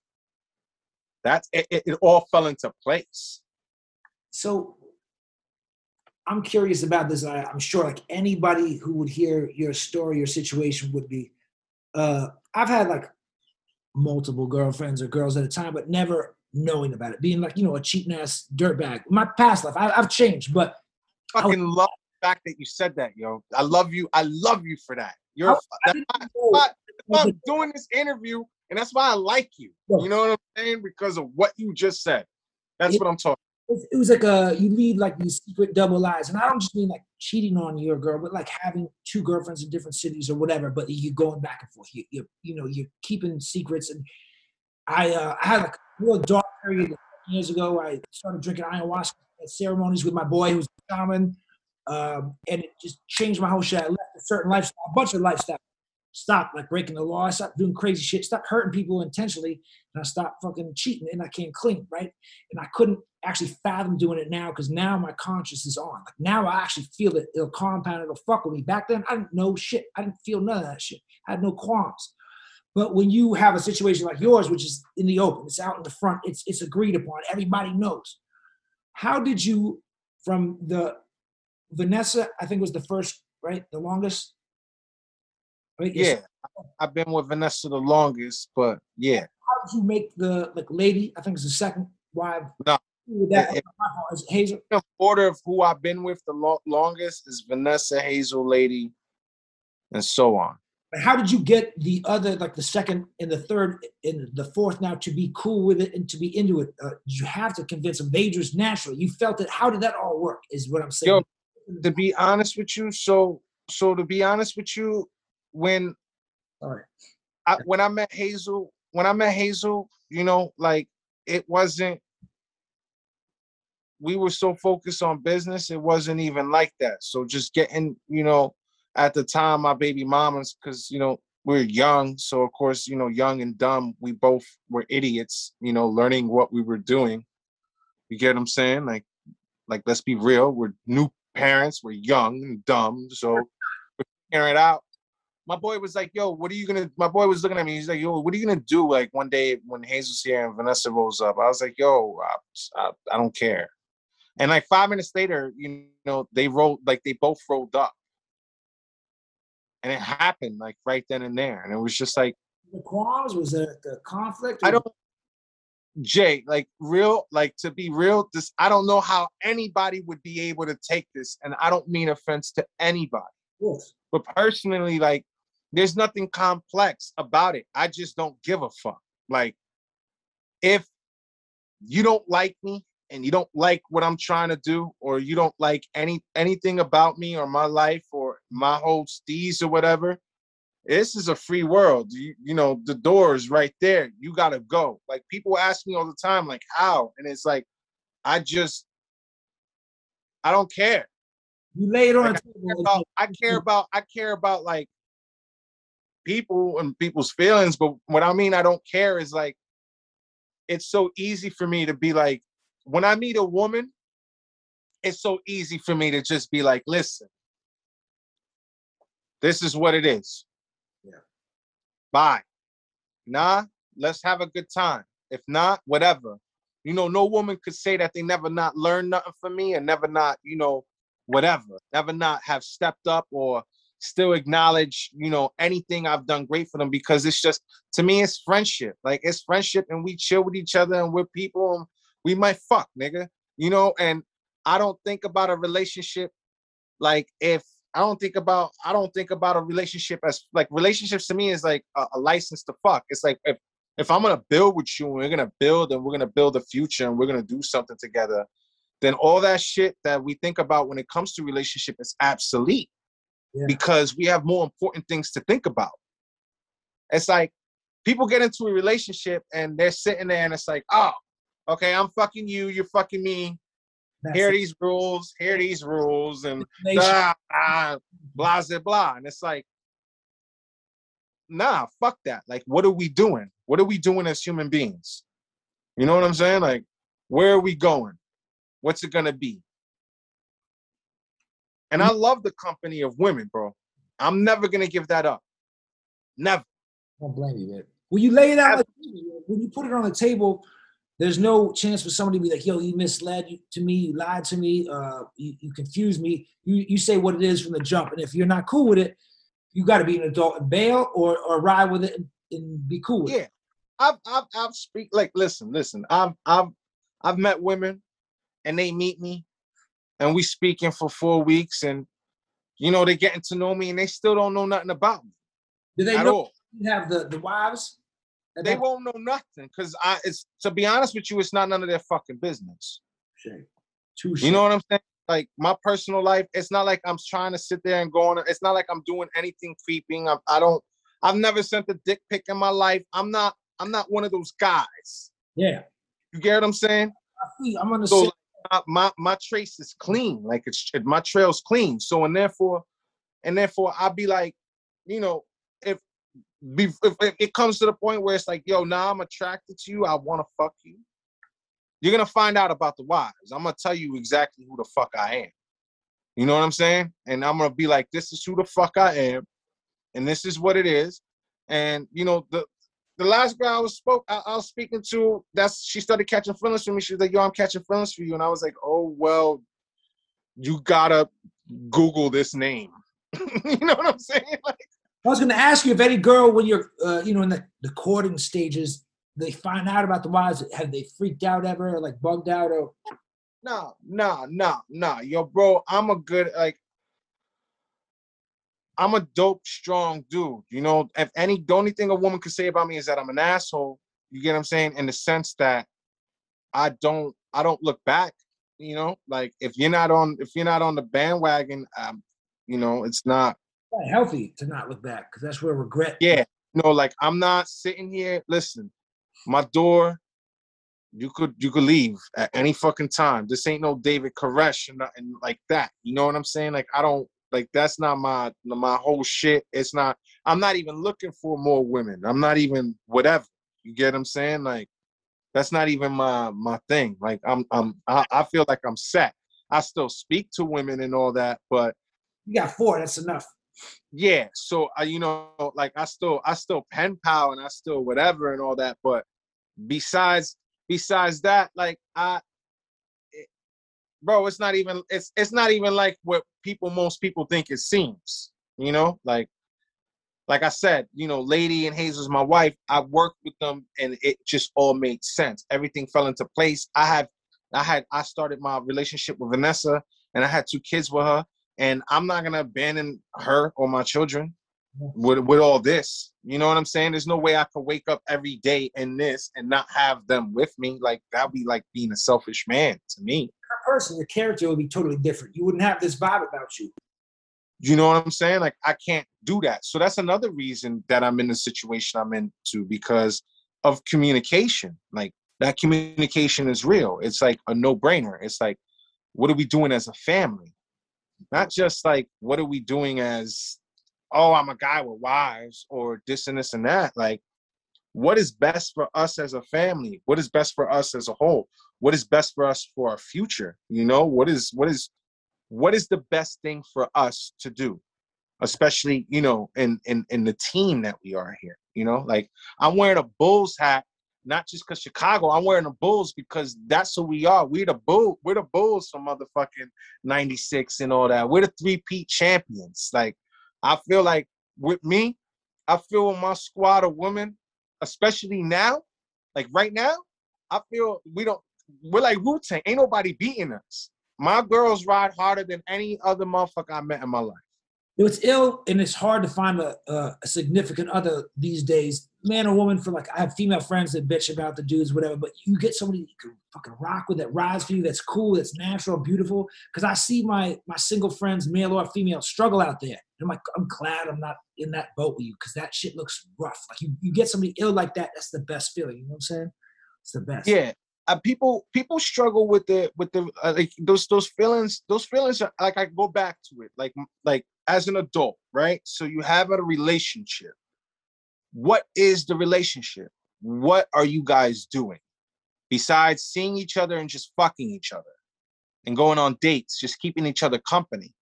that's it, it all fell into place So I'm curious about this. I, I'm sure like anybody who would hear your story, your situation would be. Uh, I've had like multiple girlfriends or girls at a time, but never knowing about it, being like you know a cheating ass dirtbag. My past life, I, I've changed, but I fucking love the fact that you said that yo. I love you. I love you for that. You're I- I that's why, why- i'm [LAUGHS] doing this interview and that's why i like you. You know what i'm saying? Because of what you just said. That's what i'm talking it, was like a you lead like these secret double lives, and I don't just mean like cheating on your girl, but like having two girlfriends in different cities or whatever. But you're going back and forth. You you you know you're keeping secrets, and I uh, I had like a real dark period years ago. I started drinking ayahuasca at ceremonies with my boy who was a shaman, um, and it just changed my whole shit. I left a certain lifestyle, a bunch of lifestyle. Stopped like breaking the law. I stopped doing crazy shit. Stopped hurting people intentionally, and I stopped fucking cheating. And I came clean, right? And I couldn't actually fathom doing it now because now my conscience is on. Like now I actually feel it. It'll compound. It'll fuck with me. Back then I didn't know shit. I didn't feel none of that shit. I had no qualms. But when you have a situation like yours, which is in the open, it's out in the front, it's it's agreed upon, everybody knows. How did you, from the Vanessa, I think was the first, right, the longest, yeah i've been with vanessa the longest but yeah How did you make the like lady? I think it's the second wife. No. With that, It- it Hazel. the order of who i've been with the lo- longest is vanessa hazel lady and so on But how did you get the other, like the second and the third and the fourth now to be cool with it and to be into it? Uh, you have to convince them? They just naturally. You felt it. How did that all work? Is what I'm saying. Yo, to be honest with you so so to be honest with you when Sorry. I, when I met Hazel, when I met Hazel, you know, like it wasn't. We were so focused on business, it wasn't even like that. So just getting, you know, at the time, my baby mamas, because you know we are young, so of course, you know, young and dumb, we both were idiots, you know, learning what we were doing. You get what I'm saying? Like, like let's be real, we're new parents, we're young and dumb, so we're figuring it out my boy was like, "Yo, what are you gonna?" My boy was looking at me. He's like, "Yo, what are you gonna do?" Like one day when Hazel's here and Vanessa rolls up, I was like, "Yo, I, I, I don't care." And like five minutes later, you know, they rolled like they both rolled up, and it happened like right then and there, and it was just like The qualms was it the conflict? I don't. Jay, like real, like to be real, this I don't know how anybody would be able to take this, and I don't mean offense to anybody. Yes. but personally like there's nothing complex about it. I just don't give a fuck. Like if you don't like me and you don't like what i'm trying to do or you don't like any anything about me or my life or my whole steez or whatever this is a free world. You, you know the door is right there. You gotta go. Like people ask me all the time like how? And it's like i just i don't care. You lay it on Like, the table. about, I care about I care about like people and people's feelings, but what I mean I don't care is like it's so easy for me to be like when I meet a woman, it's so easy for me to just be like, listen, this is what it is. Yeah. Bye. Nah, let's have a good time. If not, whatever. You know, no woman could say that they never not learned nothing from me and never not, you know, whatever, never not have stepped up or still acknowledge, you know, anything I've done great for them because it's just to me it's friendship. Like it's friendship and we chill with each other and we're people and we might fuck, nigga. You know, and I don't think about a relationship like if I don't think about I don't think about a relationship as like relationships to me is like a, a license to fuck. It's like if if I'm gonna build with you and we're gonna build and we're gonna build a future and we're gonna do something together, then all that shit that we think about when it comes to relationship is obsolete Yeah. because we have more important things to think about. It's like people get into a relationship and they're sitting there and it's like, oh, okay, I'm fucking you, you're fucking me. That's Here it. these rules, here are these rules, and Nation. ah, ah, blah, blah, blah. And it's like, nah, fuck that. Like, what are we doing? What are we doing as human beings? You know what I'm saying? Like, where are we going? What's it gonna be? And I love the company of women, bro. I'm never gonna give that up. Never. I don't blame you, man. When you lay it out, like, when you put it on the table, there's no chance for somebody to be like, "Yo, you misled you, to me, you lied to me, uh, you, you confused me." You you say what it is from the jump, and if you're not cool with it, you got to be an adult and bail, or or ride with it and, and be cool with it. Yeah. I've I've I've speak like listen, listen. I've I've I've met women and they meet me and we speaking for four weeks and you know they're getting to know me and they still don't know nothing about me Do they know all. you have the the wives? They that- won't know nothing because I it's to be honest with you, it's not none of their fucking business. Touche. You know what I'm saying? Like my personal life, it's not like I'm trying to sit there and go on. It's not like I'm doing anything creeping. I, I don't. I've never sent a dick pic in my life. I'm not. I'm not one of those guys. Yeah, You get what I'm saying? I I'm on the So. My, my trace is clean. Like it's my trail's clean. So and therefore, and therefore I'll be like, you know, if if, if it comes to the point where it's like, yo, now I'm attracted to you, I want to fuck you. You're gonna find out about the wives. I'm gonna tell you exactly who the fuck I am. You know what I'm saying? And I'm gonna be like, this is who the fuck I am, and this is what it is. And you know, the the last girl I was spoke I, I was speaking to, that's she started catching feelings for me. She was like, "Yo, I'm catching feelings for you," and I was like, "Oh well, you gotta Google this name." [LAUGHS] you know what I'm saying? Like, I was going to ask you if any girl, when you're, uh, you know, in the, the courting stages, they find out about the wives. Have they freaked out ever, or like bugged out, or nah, nah, nah, nah, yo, bro, I'm a good like. I'm a dope, strong dude. You know, if any, the only thing a woman could say about me is that I'm an asshole. You get what I'm saying? In the sense that I don't, I don't look back. You know, like if you're not on, if you're not on the bandwagon, um, you know, it's not. healthy to not look back because that's where regret. Yeah, no, like I'm not sitting here. Listen, my door. You could you could leave at any fucking time. This ain't no David Koresh and nothing like that. You know what I'm saying? Like I don't like that's not my my whole shit. It's not. I'm not even looking for more women. I'm not even whatever. You get what I'm saying? Like that's not even my my thing. Like I'm I'm I, I feel like I'm set. I still speak to women and all that, but You got four. That's enough. yeah so i you know like i still i still pen pal and i still whatever and all that but besides besides that like i it- bro it's not even it's it's not even like what people most people think it seems you know? Like like i said you know lady and hazel's my wife. I worked with them and it just all made sense. Everything fell into place. I had i had i started my relationship with vanessa and i had two kids with her and I'm not gonna abandon her or my children. With with all this. You know what I'm saying? There's no way I could wake up every day in this and not have them with me. Like that'd be like being a selfish man to me. Her person, your character would be totally different. You wouldn't have this vibe about you. You know what I'm saying? Like I can't do that. So that's another reason that I'm in the situation I'm into because of communication. Like that communication is real. It's like a no-brainer. It's like, what are we doing as a family? Not just like what are we doing as, oh, I'm a guy with wives or this and this and that. Like, what is best for us as a family? What is best for us as a whole? What is best for us for our future? You know, what is what is what is the best thing for us to do especially you know in in in the team that we are here you know like i'm wearing a bulls hat not just because Chicago. I'm wearing the Bulls because that's who we are. We're the bull. We're the Bulls from motherfucking '96 and all that. We're the three-peat champions. Like I feel like with me, I feel with my squad of women, especially now, like right now, I feel we don't. We're like Wu Tang. Ain't nobody beating us. My girls ride harder than any other motherfucker I met in my life. It's ill and it's hard to find a, a, a significant other these days, man or woman. For like, I have female friends that bitch about the dudes, whatever. But you get somebody you can fucking rock with that rides for you. That's cool. That's natural, beautiful. Because I see my my single friends, male or female, struggle out there. I'm like, I'm glad I'm not in that boat with you because that shit looks rough. Like you, you get somebody ill like that. That's the best feeling. You know what I'm saying? It's the best. Yeah, uh, people people struggle with the with the uh, like those those feelings those feelings are like I go back to it like like as an adult right so you have a relationship what is the relationship what are you guys doing besides seeing each other and just fucking each other and going on dates just keeping each other company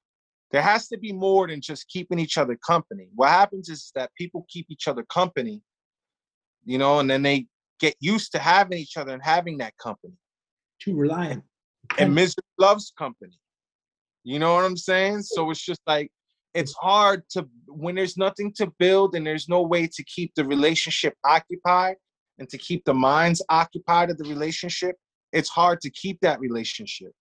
there has to be more than just keeping each other company what happens is that people keep each other company you know and then they get used to having each other and having that company. Too reliant. And misery loves company. You know what I'm saying? So it's just like it's hard to when there's nothing to build and there's no way to keep the relationship occupied and to keep the minds occupied of the relationship, it's hard to keep that relationship.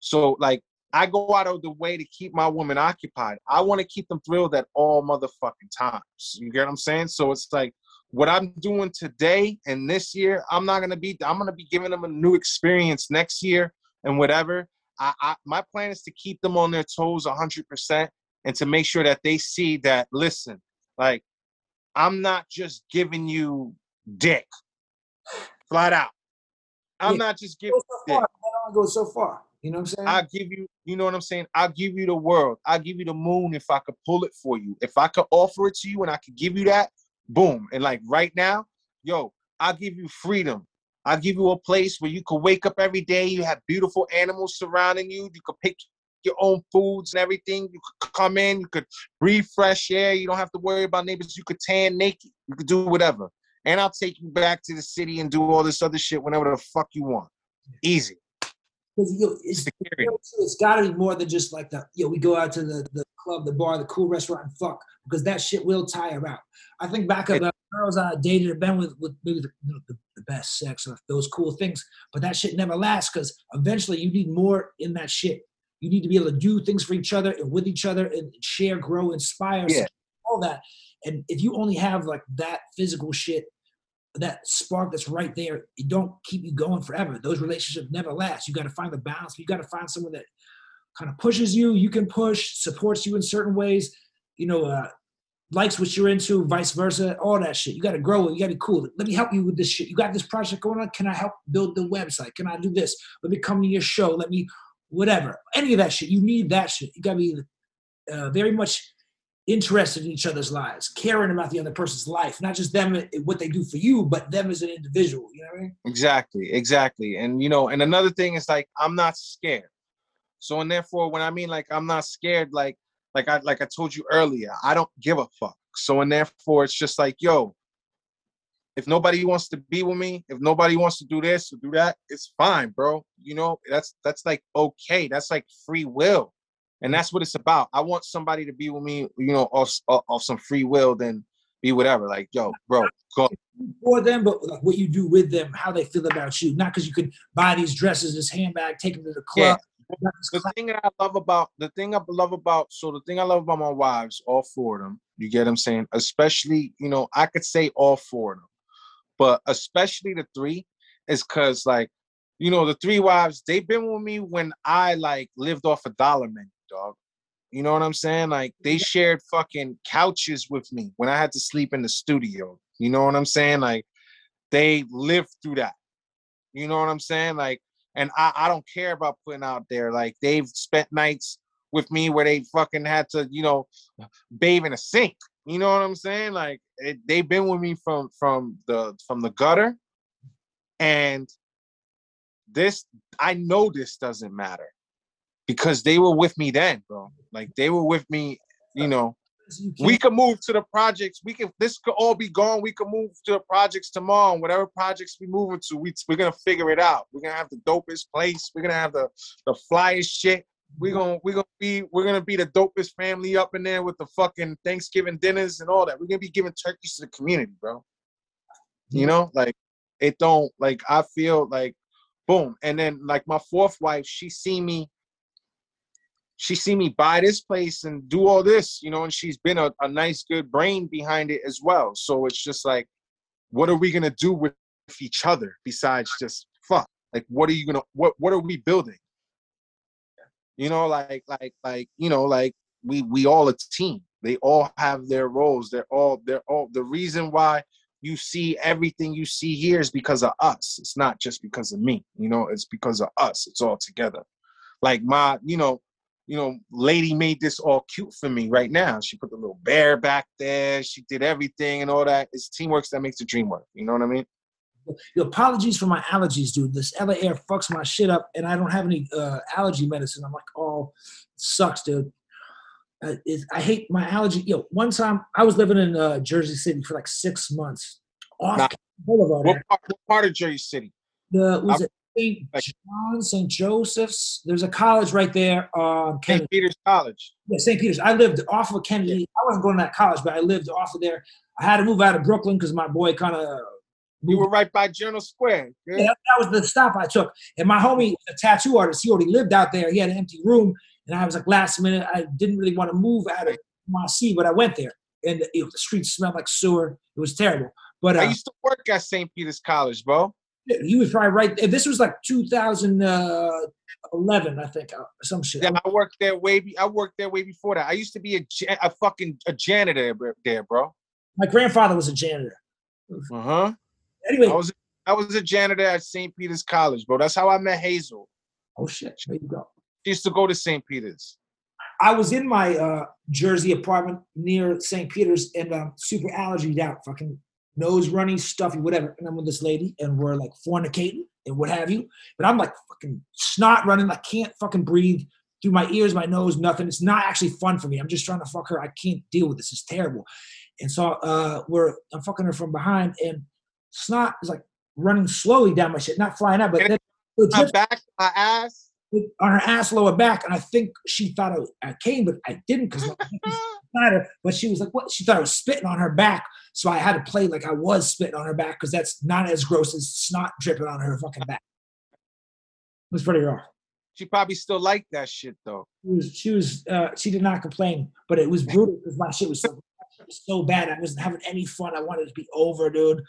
So like I go out of the way to keep my woman occupied. I want to keep them thrilled at all motherfucking times. You get what I'm saying? So it's like what I'm doing today and this year, I'm not gonna be. I'm gonna be giving them a new experience next year and whatever. I, I my plan is to keep them on their toes 100 percent and to make sure that they see that. Listen, like I'm not just giving you dick, flat out. I'm yeah. not just giving. So far. I don't go so far. You know what I'm saying? I'll give you, you know what I'm saying? I'll give you the world. I'll give you the moon if I could pull it for you. If I could offer it to you and I could give you that, boom. And like right now, yo, I'll give you freedom. I'll give you a place where you can wake up every day. You have beautiful animals surrounding you. You can pick your own foods and everything. You could come in, you could breathe fresh air. You don't have to worry about neighbors. You could tan naked. You could do whatever. And I'll take you back to the city and do all this other shit whenever the fuck you want. Easy. Because it's, it's got to be more than just like the you know We go out to the, the club, the bar, the cool restaurant, and fuck because that shit will tire out. I think back of the girls I dated or been with with maybe the, you know, the, the, best sex or those cool things, but that shit never lasts because eventually you need more in that shit. You need to be able to do things for each other and with each other and share, grow, inspire, yeah. all that. And if you only have like that physical shit that spark that's right there, it don't keep you going forever. Those relationships never last. You got to find the balance. You got to find someone that kind of pushes you, you can push, supports you in certain ways, you know, uh, likes what you're into, vice versa, all that shit. You got to grow it. You got to be cool. Let me help you with this shit. You got this project going on. Can I help build the website? Can I do this? Let me come to your show. Let me, whatever. Any of that shit. You need that shit. You got to be uh, very much interested in each other's lives, caring about the other person's life, not just them eh, what they do for you, but them as an individual. You know what I mean? Exactly, exactly. And you know, and another thing is like I'm not scared. So and therefore, when I mean like I'm not scared, like like I like I told you earlier, I don't give a fuck. So and therefore, it's just like yo. If nobody wants to be with me, if nobody wants to do this or do that, it's fine, bro. You know, that's that's like okay. That's like free will and that's what it's about. I want somebody to be with me, you know, off, off some free will, then be whatever. Like, yo, bro, go. For them, but like what you do with them, how they feel about you. Not because you could buy these dresses, this handbag, take them to the club. Yeah. The thing that I love about the thing I love about so the thing I love about my wives, all four of them, you get what I'm saying? Especially, you know, I could say all four of them, but especially the three, is because like, you know, the three wives, they've been with me when I like lived off a dollar menu dog. You know what I'm saying? Like they shared fucking couches with me when I had to sleep in the studio. You know what I'm saying? Like they lived through that. You know what I'm saying? Like, and I, I don't care about putting out there. Like they've spent nights with me where they fucking had to, you know, bathe in a sink. You know what I'm saying? Like it, they've been with me from from the from the gutter, and this I know this doesn't matter because they were with me then, bro. Like they were with me, you know. We could move to the projects. We can. This could all be gone. We could move to the projects tomorrow. and Whatever projects we move into, we we're gonna figure it out. We're gonna have the dopest place. We're gonna have the the flyest shit. We're gonna we're gonna be we're gonna be the dopest family up in there with the fucking Thanksgiving dinners and all that. We're gonna be giving turkeys to the community, bro. You know, like it don't like I feel like boom. And then like my fourth wife, she see me she see me buy this place and do all this, you know, and she's been a, a nice, good brain behind it as well. So it's just like, what are we gonna do with each other besides just fuck? Like, what are you gonna what what are we building? You know, like like like you know, like we we all a team. They all have their roles. They're all they're all the reason why you see everything you see here is because of us. It's not just because of me. You know, it's because of us. It's all together. Like my, you know, you know, lady made this all cute for me right now. She put the little bear back there. She did everything and all that. It's teamwork that makes the dream work. You know what I mean? Your apologies for my allergies, dude. This LA air fucks my shit up, and I don't have any uh, allergy medicine. I'm like, oh, sucks, dude. Uh, it, I hate my allergy. Yo, one time I was living in uh, Jersey City for like six months off Nah. Boulevard. What part, what part of Jersey City? The was I'm- it St. like- John, St. Joseph's? There's a college right there Kennedy. St. Peter's College. Yeah, St. Peter's. I lived off of Kennedy. I wasn't going to that college, but I lived off of there. I had to move out of Brooklyn because my boy kind of. You were right by Journal Square. Yeah, that, that was the stop I took. And my homie, a tattoo artist, he already lived out there. He had an empty room, and I was like, last minute, I didn't really want to move out of Marcy, but I went there, and it, the streets smelled like sewer. It was terrible. But I uh, used to work at St. Peter's College, bro. He was probably right. there. This was like 2011, I think, uh, some shit. Yeah, I worked there way. Be, I worked there way before that. I used to be a, a fucking a janitor there, bro. My grandfather was a janitor. Uh huh. Anyway, I was I was a janitor at St. Peter's College, bro. That's how I met Hazel. oh shit, there you go. She used to go to St. Peter's. I was in my uh, Jersey apartment near St. Peter's and um, super allergied out, fucking nose runny, stuffy, whatever. And I'm with this lady and we're like fornicating and what have you. But I'm like fucking snot running. I can't fucking breathe through my ears, my nose, nothing. It's not actually fun for me. I'm just trying to fuck her. I can't deal with this. It's terrible. And so uh, we're I'm fucking her from behind and snot is like running slowly down my shit, not flying out, but then My back, my ass. on her ass, lower back, and I think she thought I, I came, but I didn't because [LAUGHS] her. But she was like, "What?" She thought I was spitting on her back, so I had to play like I was spitting on her back because that's not as gross as snot dripping on her fucking back. It was pretty rough. She probably still liked that shit though. She was, she was, uh, she did not complain, but it was brutal because my shit was so, [LAUGHS] so bad. I wasn't having any fun. I wanted it to be over, dude.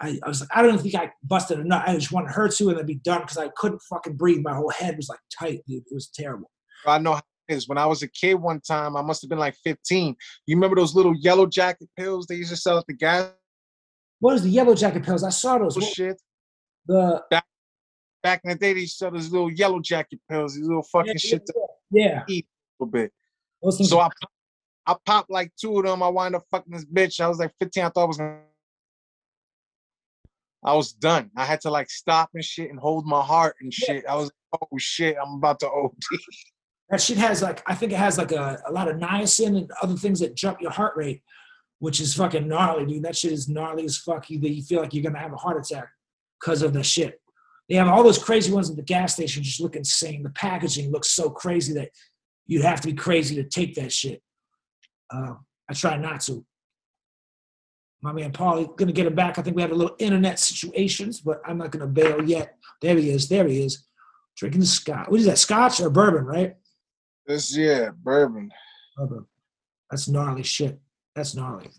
I, I was like, I don't think I busted a nut. I just wanted her to and then be done because I couldn't fucking breathe. My whole head was like tight, dude. It was terrible. I know how is. When I was a kid one time, I must have been like 15. You remember those little yellow jacket pills they used to sell at the gas What is the yellow jacket pills? I saw those. Oh, what- shit? The Back in the day, they used to sell those little yellow jacket pills, these little fucking yeah, shit to yeah, eat a little bit. So I, I popped like two of them. I wound up fucking this bitch. I was like 15. I thought I was gonna. I was done. I had to like stop and shit and hold my heart and Yeah. shit. I was oh shit, I'm about to OD. That shit has like I think it has like a, a lot of niacin and other things that jump your heart rate, which is fucking gnarly, dude. That shit is gnarly as fuck. You you feel like you're gonna have a heart attack because of the shit. They have all those crazy ones at the gas station, just look insane. The packaging looks so crazy that you'd have to be crazy to take that shit. Uh, I try not to. My man Paulie gonna get him back. I think we had a little internet situations, but I'm not gonna bail yet. There he is. There he is. Drinking scotch. What is that? Scotch or bourbon, right? This yeah, bourbon. Bourbon. That's gnarly shit. That's gnarly.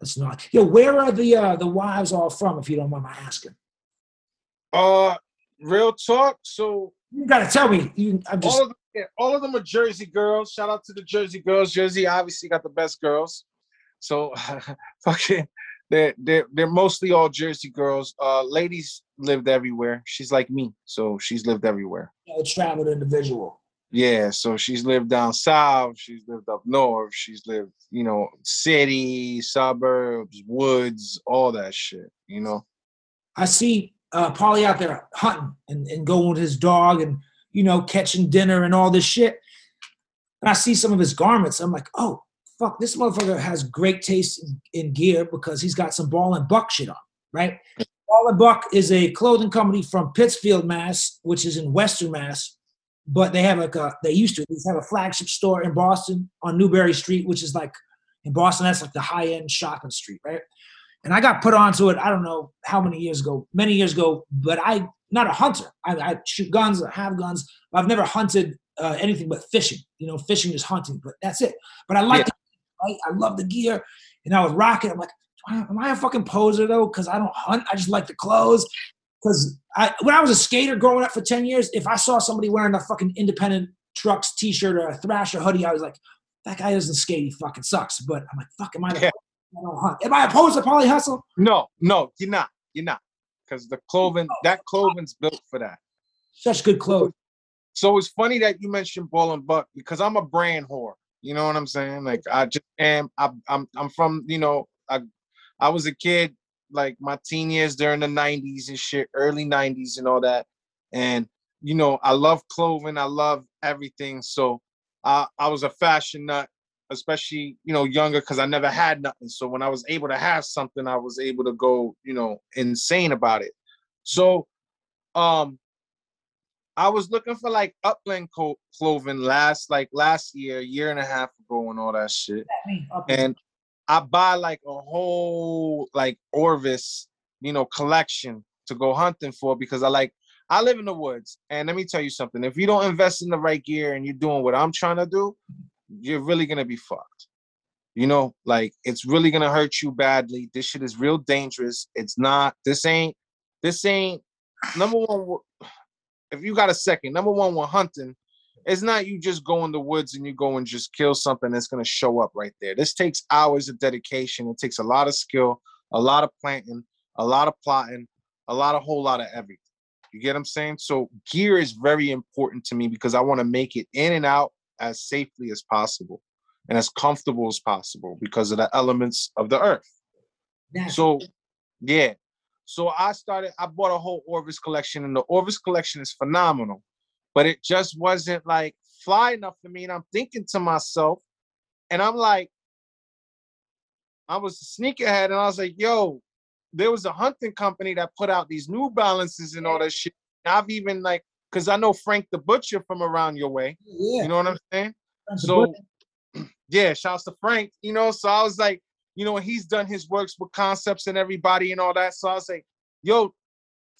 That's gnarly. Yo, where are the uh, the wives all from? If you don't mind my asking, Uh, real talk. So you gotta tell me. You, I'm just all of them, yeah, all of them are Jersey girls. Shout out to the Jersey girls. Jersey obviously got the best girls. So [LAUGHS] fucking they're they're they're mostly all Jersey girls. Uh ladies lived everywhere. She's like me, so she's lived everywhere. a traveled individual. Yeah, so she's lived down south, she's lived up north, she's lived, you know, city, suburbs, woods, all that shit, you know. I see uh, Paulie out there hunting and, and going with his dog and you know catching dinner and all this shit. And I see some of his garments. I'm like, oh fuck, this motherfucker has great taste in, in gear because he's got some ball and buck shit on, right? Ball and Buck is a clothing company from Pittsfield, Mass, which is in Western Mass. But they have like a they used to they have a flagship store in Boston on Newbury Street, which is like in Boston, that's like the high end shopping street, right? And I got put onto it, I don't know how many years ago, many years ago, but I not a hunter. I, I shoot guns, I have guns. I've never hunted uh, anything but fishing. You know, fishing is hunting, but that's it. But I like Yeah. the, right? I love the gear, and I was rocking. I'm like, am I a fucking poser though? Because I don't hunt. I just like the clothes. Because I, when I was a skater growing up for ten years, if I saw somebody wearing a fucking independent trucks T-shirt or a Thrasher hoodie, I was like, that guy doesn't skate. He fucking sucks. But I'm like, fuck, am I? Yeah. I don't hunt. Am I opposed to Paulie Hustle? No, no, you're not. You're not. Because the clothing, oh. that clothing's built for that. Such good clothes. So it's funny that you mentioned Ball and Buck because I'm a brand whore. You know what I'm saying? Like I just am. I, I'm I'm from you know I I was a kid like my teen years during the 90s and shit, early 90s and all that. And you know I love clothing. I love everything. So I I was a fashion nut, especially you know younger because I never had nothing. So when I was able to have something, I was able to go you know insane about it. So um I was looking for like upland co- clothing last like last year, year and a half ago, and all that shit. And I buy like a whole like Orvis, you know, collection to go hunting for because I like I live in the woods. And let me tell you something: if you don't invest in the right gear and you're doing what I'm trying to do, you're really gonna be fucked. You know, like it's really gonna hurt you badly. This shit is real dangerous. It's not. This ain't. This ain't. Number one, if you got a second, number one, when hunting, it's not you just go in the woods and you go and just kill something that's gonna show up right there. This takes hours of dedication. It takes a lot of skill, a lot of planting, a lot of plotting, a lot, a whole lot of everything. You get what I'm saying? So gear is very important to me because I want to make it in and out as safely as possible and as comfortable as possible because of the elements of the earth. So, yeah. So I started, I bought a whole Orvis collection, and the Orvis collection is phenomenal, but it just wasn't like fly enough for me. And I'm thinking to myself, and I'm like, I was a sneakerhead, and I was like, yo, there was a hunting company that put out these new balances and all that shit. And I've even like, because I know Frank the Butcher from around your way. yeah. You know what I'm saying? Frank So [CLEARS THROAT] yeah, shouts to Frank, you know. So I was like, you know, he's done his works with concepts and everybody and all that. So I was like, yo,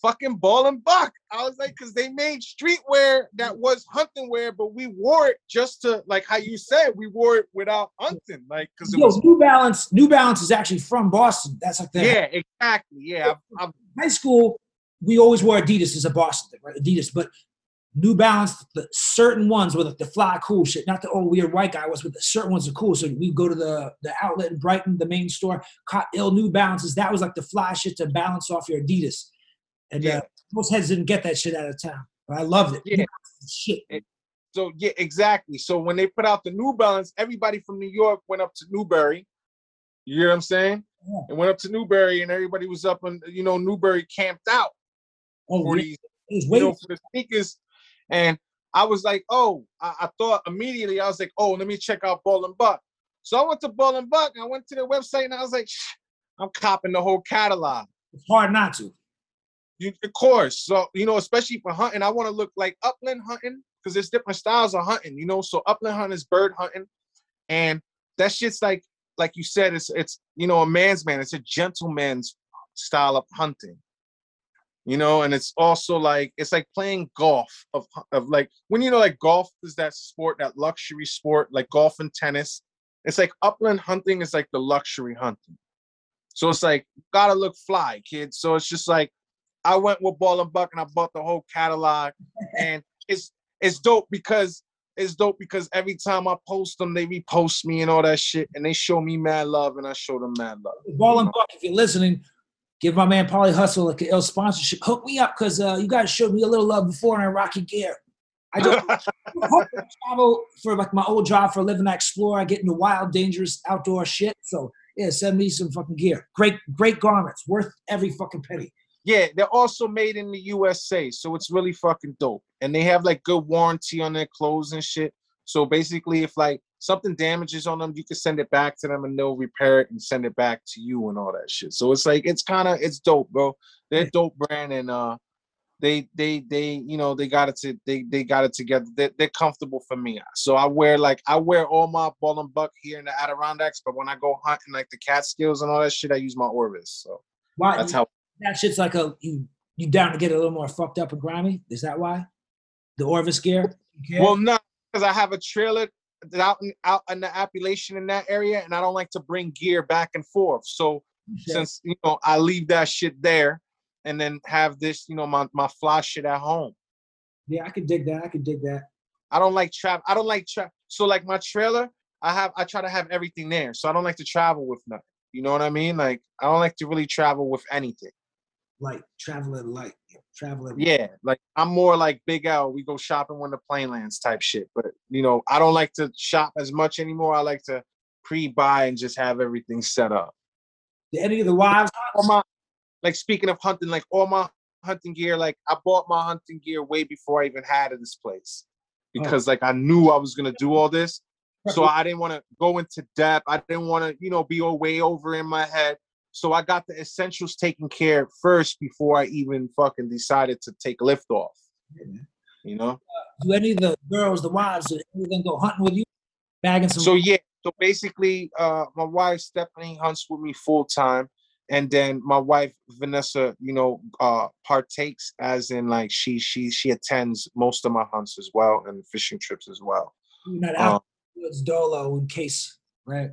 fucking ball and buck. I was like, because they made streetwear that was hunting wear, but we wore it just to like how you said, we wore it without hunting, like because it Yo, was New Balance. New Balance is actually from Boston. That's like the yeah, exactly. Yeah. I, I, high school. We always wore Adidas as a Boston thing, right? Adidas, but New Balance, the certain ones with like the fly cool shit, not the oh, old weird white guy was, but the certain ones are cool. So we go to the the outlet in Brighton, the main store, caught ill New Balances. That was like the fly shit to balance off your Adidas. And Yeah. uh, most heads didn't get that shit out of town. But I loved it. Yeah. Shit. so yeah, exactly. So when they put out the New Balance, everybody from New York went up to Newbury. You hear what I'm saying? Yeah. And went up to Newbury, and everybody was up and you know Newbury camped out Oh, for these you know, for the sneakers. And I was like, oh, I, I thought immediately, I was like, oh, let me check out Ball and Buck. So I went to Ball and Buck, and I went to their website, and I was like, I'm copping the whole catalog. it's hard not to. Of course. So, you know, especially for hunting, I want to look like upland hunting because there's different styles of hunting, you know. So upland hunting is bird hunting. And that shit's like, like you said, it's it's you know, a man's man, it's a gentleman's style of hunting. You know, and it's also like it's like playing golf of of like when you know like golf is that sport, that luxury sport, like golf and tennis. It's like upland hunting is like the luxury hunting. So it's like gotta look fly, kid. So it's just like I went with Ball and Buck and I bought the whole catalog, [LAUGHS] and it's it's dope because it's dope because every time I post them, they repost me and all that shit, and they show me mad love, and I show them mad love. Ball and Buck, if you're listening, give my man Paulie Hustle like an ill sponsorship. Hook me up because uh, you guys showed me a little love before and I rock your gear. I just [LAUGHS] travel for like my old job for a living. I explore. I get into wild, dangerous outdoor shit. So yeah, send me some fucking gear. Great, great garments, worth every fucking penny. Yeah, they're also made in the USA, so it's really fucking dope. And they have like good warranty on their clothes and shit. So basically, if like something damages on them, you can send it back to them and they'll repair it and send it back to you and all that shit. So it's like it's kind of it's dope, bro. They're dope brand and uh they they they you know they got it to they they got it together. They're, they're comfortable for me. So I wear like I wear all my ball and buck here in the Adirondacks, but when I go hunting like the Catskills and all that shit, I use my Orvis. So Why? that's how that shit's like a you you down to get a little more fucked up and grimy? Is that why? The Orvis gear? Well, no, because I have a trailer out in, out in the Appalachian in that area, and I don't like to bring gear back and forth. So Shit. since you know I leave that shit there, and then have this, you know, my my fly shit at home. yeah, I could dig that. I could dig that. I don't like trap. I don't like trap. So like my trailer, I have I try to have everything there. So I don't like to travel with nothing. You know what I mean? Like I don't like to really travel with anything. Light, traveling light, traveling. Yeah, like I'm more like Big L. We go shopping when the plane lands type shit. But you know, I don't like to shop as much anymore. I like to pre-buy and just have everything set up. Did any of the wives? All my like speaking of hunting, like all my hunting gear, like I bought my hunting gear way before I even had it this place. Oh. Because like I knew I was gonna do all this. [LAUGHS] So I didn't want to go into depth. I didn't want to, you know, be all way over in my head. So I got the essentials taken care of first before I even fucking decided to take lift off. You know? Do any of the girls, the wives, did any of them go hunting with you? Bagging some. So yeah, so basically, uh, my wife Stephanie hunts with me full time, and then my wife Vanessa, you know, uh, partakes as in like she she she attends most of my hunts as well and fishing trips as well. you're not Uh, out it's dolo in case, right?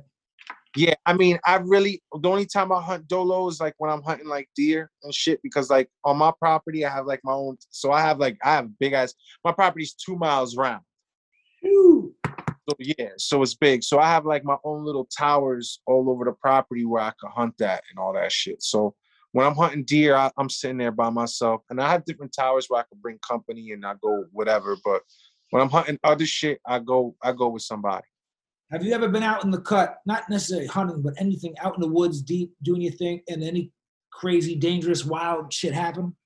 Yeah, I mean, I really the only time I hunt dolo is like when I'm hunting like deer and shit because like on my property I have like my own, so I have like I have big ass. My property's two miles round. Woo! So yeah, so it's big. So I have like my own little towers all over the property where I can hunt that and all that shit. So when I'm hunting deer, I, I'm sitting there by myself, and I have different towers where I can bring company and I go whatever. But when I'm hunting other shit, I go I go with somebody. Have you ever been out in the cut, not necessarily hunting, but anything out in the woods, deep, doing your thing, and any crazy, dangerous, wild shit happen?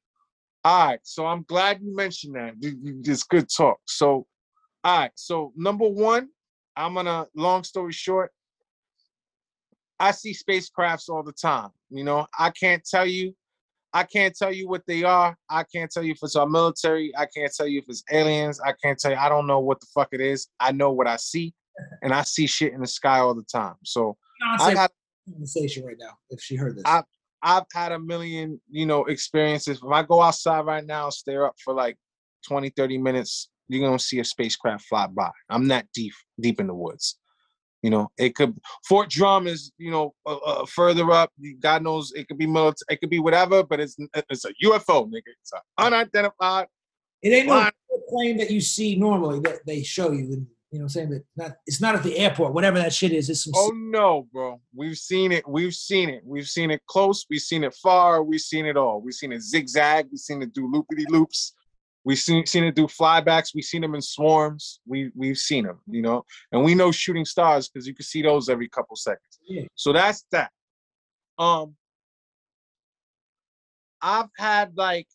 All right, so I'm glad you mentioned that. It's good talk. So, all right, so number one, I'm gonna. Long story short, I see spacecrafts all the time. You know, I can't tell you, I can't tell you what they are. I can't tell you if it's our military. I can't tell you if it's aliens. I can't tell you. I don't know what the fuck it is. I know what I see, and I see shit in the sky all the time. So I Beyonce got conversation right now, if she heard this. I- I've had a million, you know, experiences. If I go outside right now, stare up for like 20, 30 minutes, you're gonna see a spacecraft fly by. I'm that deep, deep in the woods. You know, it could Fort Drum is, you know, uh, uh, further up. God knows it could be military, it could be whatever, but it's it's a UFO, nigga. It's unidentified. it ain't no plane that you see normally that they show you. And, you know what I'm saying? But not, it's not at the airport, whatever that shit is. It's some Oh no, bro. We've seen it. We've seen it. We've seen it close. We've seen it far. We've seen it all. We've seen it zigzag. We've seen it do loopity loops. We've seen seen it do flybacks. We've seen them in swarms. We we've seen them, you know, and we know shooting stars because you can see those every couple seconds. Yeah. So that's that. Um, I've had like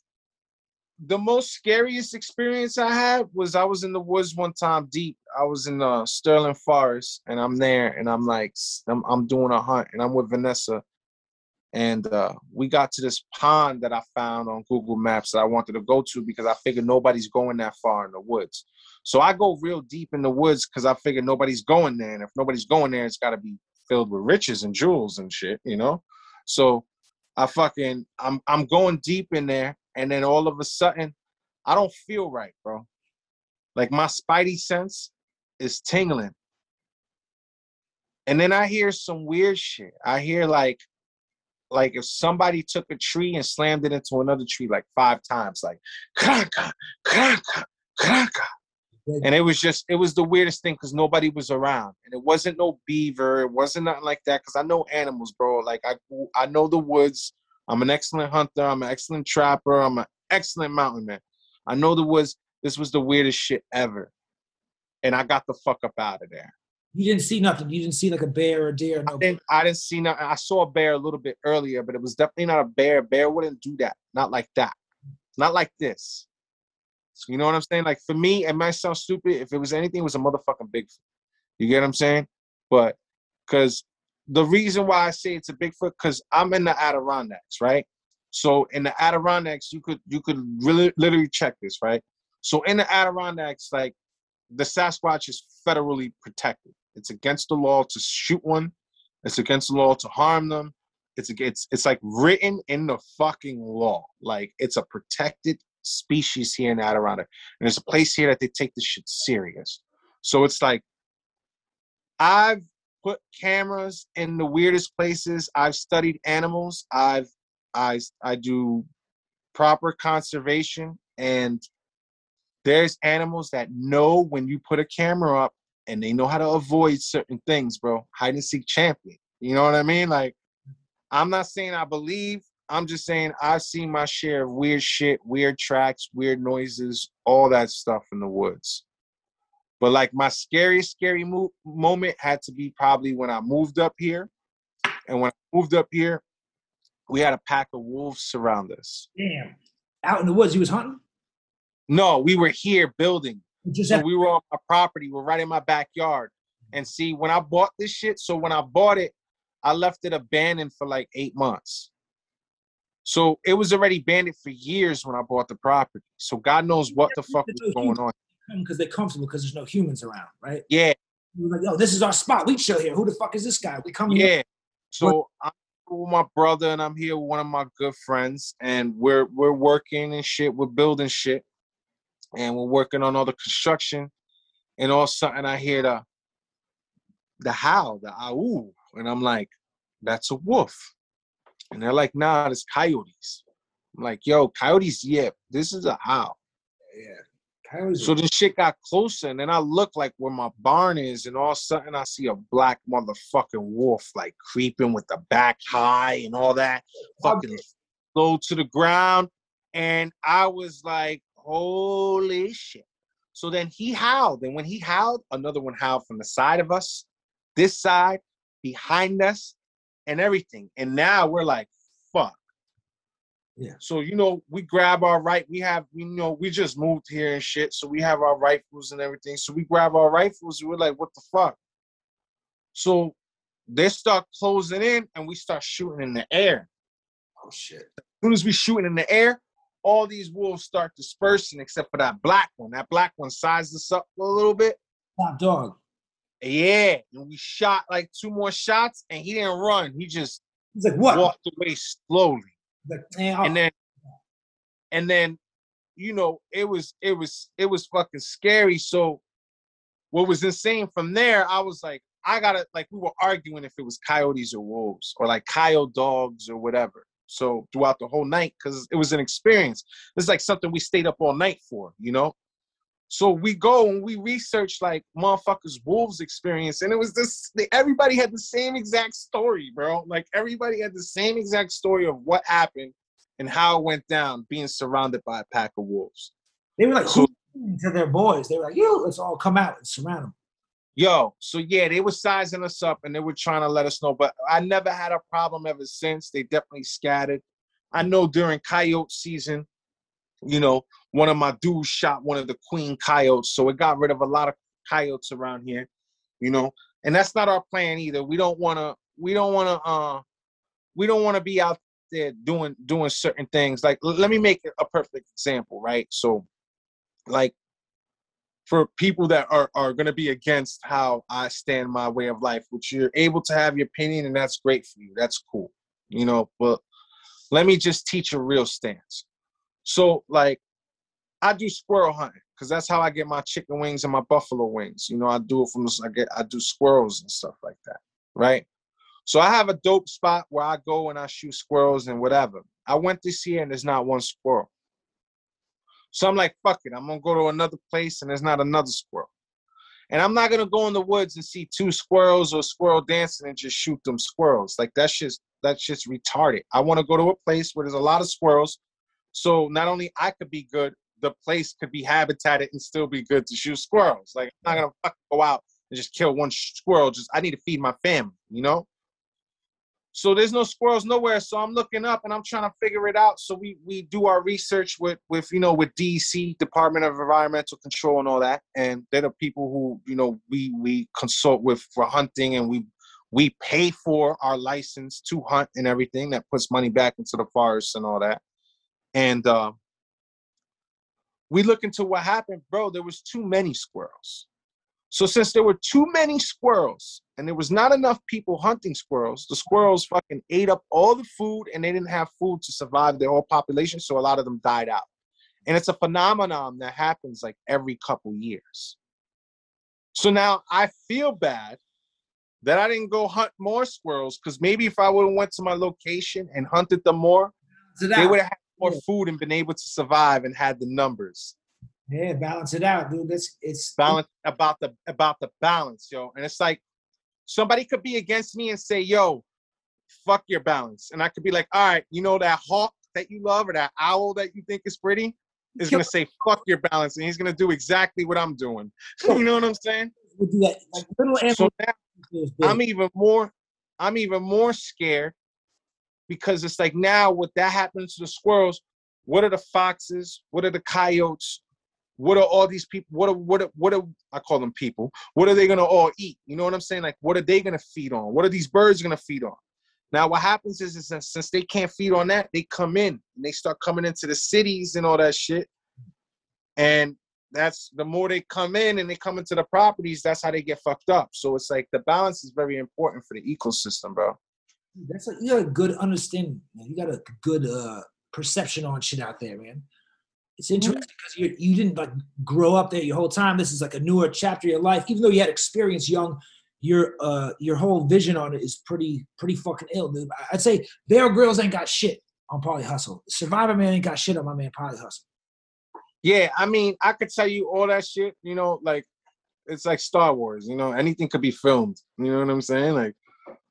the most scariest experience I had was I was in the woods one time deep. I was in the Sterling Forest and I'm there and I'm like I'm, I'm doing a hunt and I'm with Vanessa and uh, we got to this pond that I found on Google Maps that I wanted to go to because I figured nobody's going that far in the woods. So I go real deep in the woods because I figured nobody's going there and if nobody's going there, it's got to be filled with riches and jewels and shit, you know. So I fucking I'm I'm going deep in there, and then all of a sudden, I don't feel right, bro. Like my spidey sense is tingling. And then I hear some weird shit. I hear like like if somebody took a tree and slammed it into another tree like five times, like cranka, cranka, cranka. And it was just, it was the weirdest thing because nobody was around. And it wasn't no beaver. It wasn't nothing like that. Cause I know animals, bro. Like I I know the woods. I'm an excellent hunter. I'm an excellent trapper. I'm an excellent mountain man. I know the woods. This was the weirdest shit ever. And I got the fuck up out of there. You didn't see nothing. You didn't see like a bear or a deer. I No. didn't, I didn't see nothing. I saw a bear a little bit earlier, but it was definitely not a bear. Bear wouldn't do that. Not like that. Not like this. You know what I'm saying? Like for me, it might sound stupid. If it was anything, it was a motherfucking Bigfoot. You get what I'm saying? But because the reason why I say it's a Bigfoot, because I'm in the Adirondacks, right? So in the Adirondacks, you could you could really literally check this, right? So in the Adirondacks, like the Sasquatch is federally protected. It's against the law to shoot one. It's against the law to harm them. It's it's it's like written in the fucking law. Like it's a protected species here in Adirondack. And there's a place here that they take this shit serious. So it's like I've put cameras in the weirdest places. I've studied animals. I've I I do proper conservation and there's animals that know when you put a camera up and they know how to avoid certain things, bro. Hide and seek champion. You know what I mean? Like, I'm not saying I believe. I'm just saying I've seen my share of weird shit, weird tracks, weird noises, all that stuff in the woods. But like my scariest, scary mo- moment had to be probably when I moved up here. And when I moved up here, we had a pack of wolves surround us. Damn. Out in the woods, he was hunting? No, we were here building. Just So we were on my property. We're right in my backyard. And see, when I bought this shit, so when I bought it, I left it abandoned for like eight months. So it was already abandoned for years when I bought the property. So God knows what the fuck was going on. Because they're comfortable because there's no humans around, right? Yeah, We're like, yo, this is our spot. We chill here. Who the fuck is this guy? We come here. yeah. So I'm with my brother and I'm here with one of my good friends, and we're we're working and shit. We're building shit, and we're working on all the construction. And all of a sudden, I hear the the howl, the ow, and I'm like, "That's a wolf." And they're like, "Nah, it's coyotes." I'm like, "Yo, coyotes, yeah, this is a howl." Yeah. Coyotes So the shit got closer, and then I look like where my barn is, and all of a sudden I see a black motherfucking wolf like creeping with the back high and all that, fucking low to the ground. And I was like, holy shit. So then he howled, and when he howled, another one howled from the side of us, this side, behind us, and everything. And now we're like, fuck. Yeah. So you know, we grab our right. We have, you know, we just moved here and shit. So we have our rifles and everything. So we grab our rifles. And we're like, what the fuck? So they start closing in, and we start shooting in the air. oh shit. As soon as we shooting in the air, all these wolves start dispersing, except for that black one. That black one sized us up a little bit. Top dog. Yeah, and we shot like two more shots, and he didn't run. He just He's like, what? walked away slowly. He's like, man, and then and then you know it was it was it was fucking scary so what was insane from there i was like i gotta like we were arguing if it was coyotes or wolves or like coyote dogs or whatever so throughout the whole night because it was an experience. It's like something we stayed up all night for you know so we go and we research like motherfuckers wolves experience and it was this everybody had the same exact story bro like everybody had the same exact story of what happened and how it went down being surrounded by a pack of wolves. they were like, so- to their boys. They were like, yo, let's all come out and surround them. Yo, so yeah, they were sizing us up and they were trying to let us know, but I never had a problem ever since. They definitely scattered. I know during coyote season, you know, one of my dudes shot one of the queen coyotes, so it got rid of a lot of coyotes around here, you know. And that's not our plan either. We don't want to. We don't want to. Uh, we don't want to be out there doing doing certain things. Like, let me make a perfect example, right? So, like, for people that are are going to be against how I stand my way of life, which you're able to have your opinion, and that's great for you. That's cool, you know. But let me just teach a real stance. So, like, I do squirrel hunting because that's how I get my chicken wings and my buffalo wings. You know, I do it from I get I do squirrels and stuff like that, right? So I have a dope spot where I go and I shoot squirrels and whatever. I went this year and there's not one squirrel. So I'm like, fuck it. I'm gonna go to another place and there's not another squirrel. And I'm not gonna go in the woods and see two squirrels or squirrel dancing and just shoot them squirrels. Like that's just that's just retarded. I want to go to a place where there's a lot of squirrels. So not only I could be good, the place could be habitated and still be good to shoot squirrels. Like I'm not gonna go out and just kill one squirrel. Just I need to feed my family, you know. so there's no squirrels nowhere. So I'm looking up and I'm trying to figure it out. So we we do our research with with you know with DC Department of Environmental Control and all that, and they're the people who you know we we consult with for hunting, and we we pay for our license to hunt and everything. That puts money back into the forest and all that, and. uh we look into what happened, bro. There was too many squirrels. So since there were too many squirrels and there was not enough people hunting squirrels, the squirrels fucking ate up all the food and they didn't have food to survive their whole population. So a lot of them died out. And it's a phenomenon that happens like every couple years. So now I feel bad that I didn't go hunt more squirrels because maybe if I would have went to my location and hunted them more, they would have more food and been able to survive and had the numbers. Yeah, balance it out, dude. That's it's balance about the about the balance, yo. And it's like somebody could be against me and say, "Yo, fuck your balance," and I could be like, "All right, you know that hawk that you love or that owl that you think is pretty is gonna say fuck your balance, and he's gonna do exactly what I'm doing." [LAUGHS] you know what I'm saying? We do that. Like little So now I'm even more I'm even more scared because it's like now what that happens to the squirrels, what are the foxes? What are the coyotes? What are all these people? What are what are what are I call them people? What are they gonna all eat? You know what I'm saying? Like what are they gonna feed on? What are these birds gonna feed on? Now what happens is, is that since they can't feed on that, they come in and they start coming into the cities and all that shit. And that's the more they come in and they come into the properties, that's how they get fucked up. So it's like the balance is very important for the ecosystem, bro. That's like you got a good understanding. Man. You got a good uh, perception on shit out there, man. It's interesting because you you didn't like grow up there your whole time. This is like a newer chapter of your life. Even though you had experience young, your uh your whole vision on it is pretty pretty fucking ill, dude. I'd say Bear Grylls ain't got shit on Paulie Hustle. Survivor Man ain't got shit on my man Paulie Hustle. Yeah, I mean, I could tell you all that shit, you know, like it's like Star Wars, you know, anything could be filmed. You know what I'm saying? Like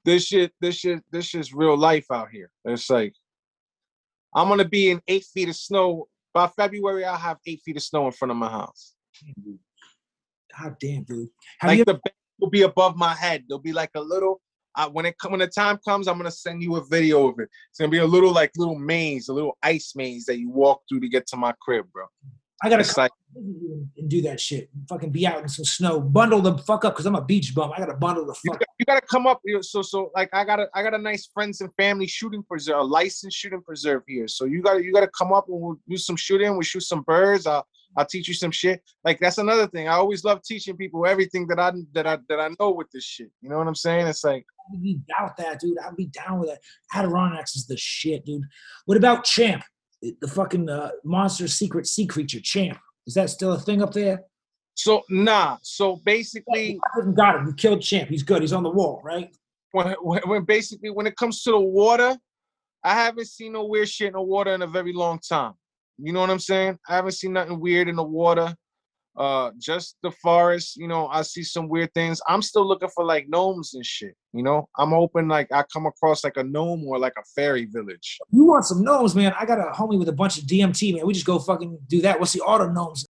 this shit, this shit, this shit's real life out here. It's like I'm gonna be in eight feet of snow. By February, I'll have eight feet of snow in front of my house. God damn, dude. Have Like you the bed will be above my head. There'll be like a little. Uh, when it when the time comes, I'm gonna send you a video of it. It's gonna be a little like little maze, a little ice maze that you walk through to get to my crib, bro. I gotta come like and- do that shit. Fucking be out in some snow. Bundle the fuck up because I'm a beach bum. I gotta bundle the you fuck you got to come up you know, so so like i got a i got a nice friends and family shooting preserve a licensed shooting preserve here so you got to you got to come up and we'll do some shooting we'll shoot some birds i'll i'll teach you some shit like that's another thing i always love teaching people everything that i that i that i know with this shit you know what i'm saying it's like I'd be down with that, dude. I'd be down with that. Adirondacks is the shit, dude. What about Champ? The fucking uh, monster secret sea creature, Champ. Is that still a thing up there? so nah so basically I haven't got him. You killed Champ. He's good. He's on the wall, right? when when basically when it comes to the water i haven't seen no weird shit in the water in a very long time you know what i'm saying i haven't seen nothing weird in the water uh just the forest you know i see some weird things i'm still looking for like gnomes and shit you know i'm hoping like i come across like a gnome or like a fairy village You want some gnomes, man? I got a homie with a bunch of DMT, man. We just go fucking do that. What's the auto gnomes?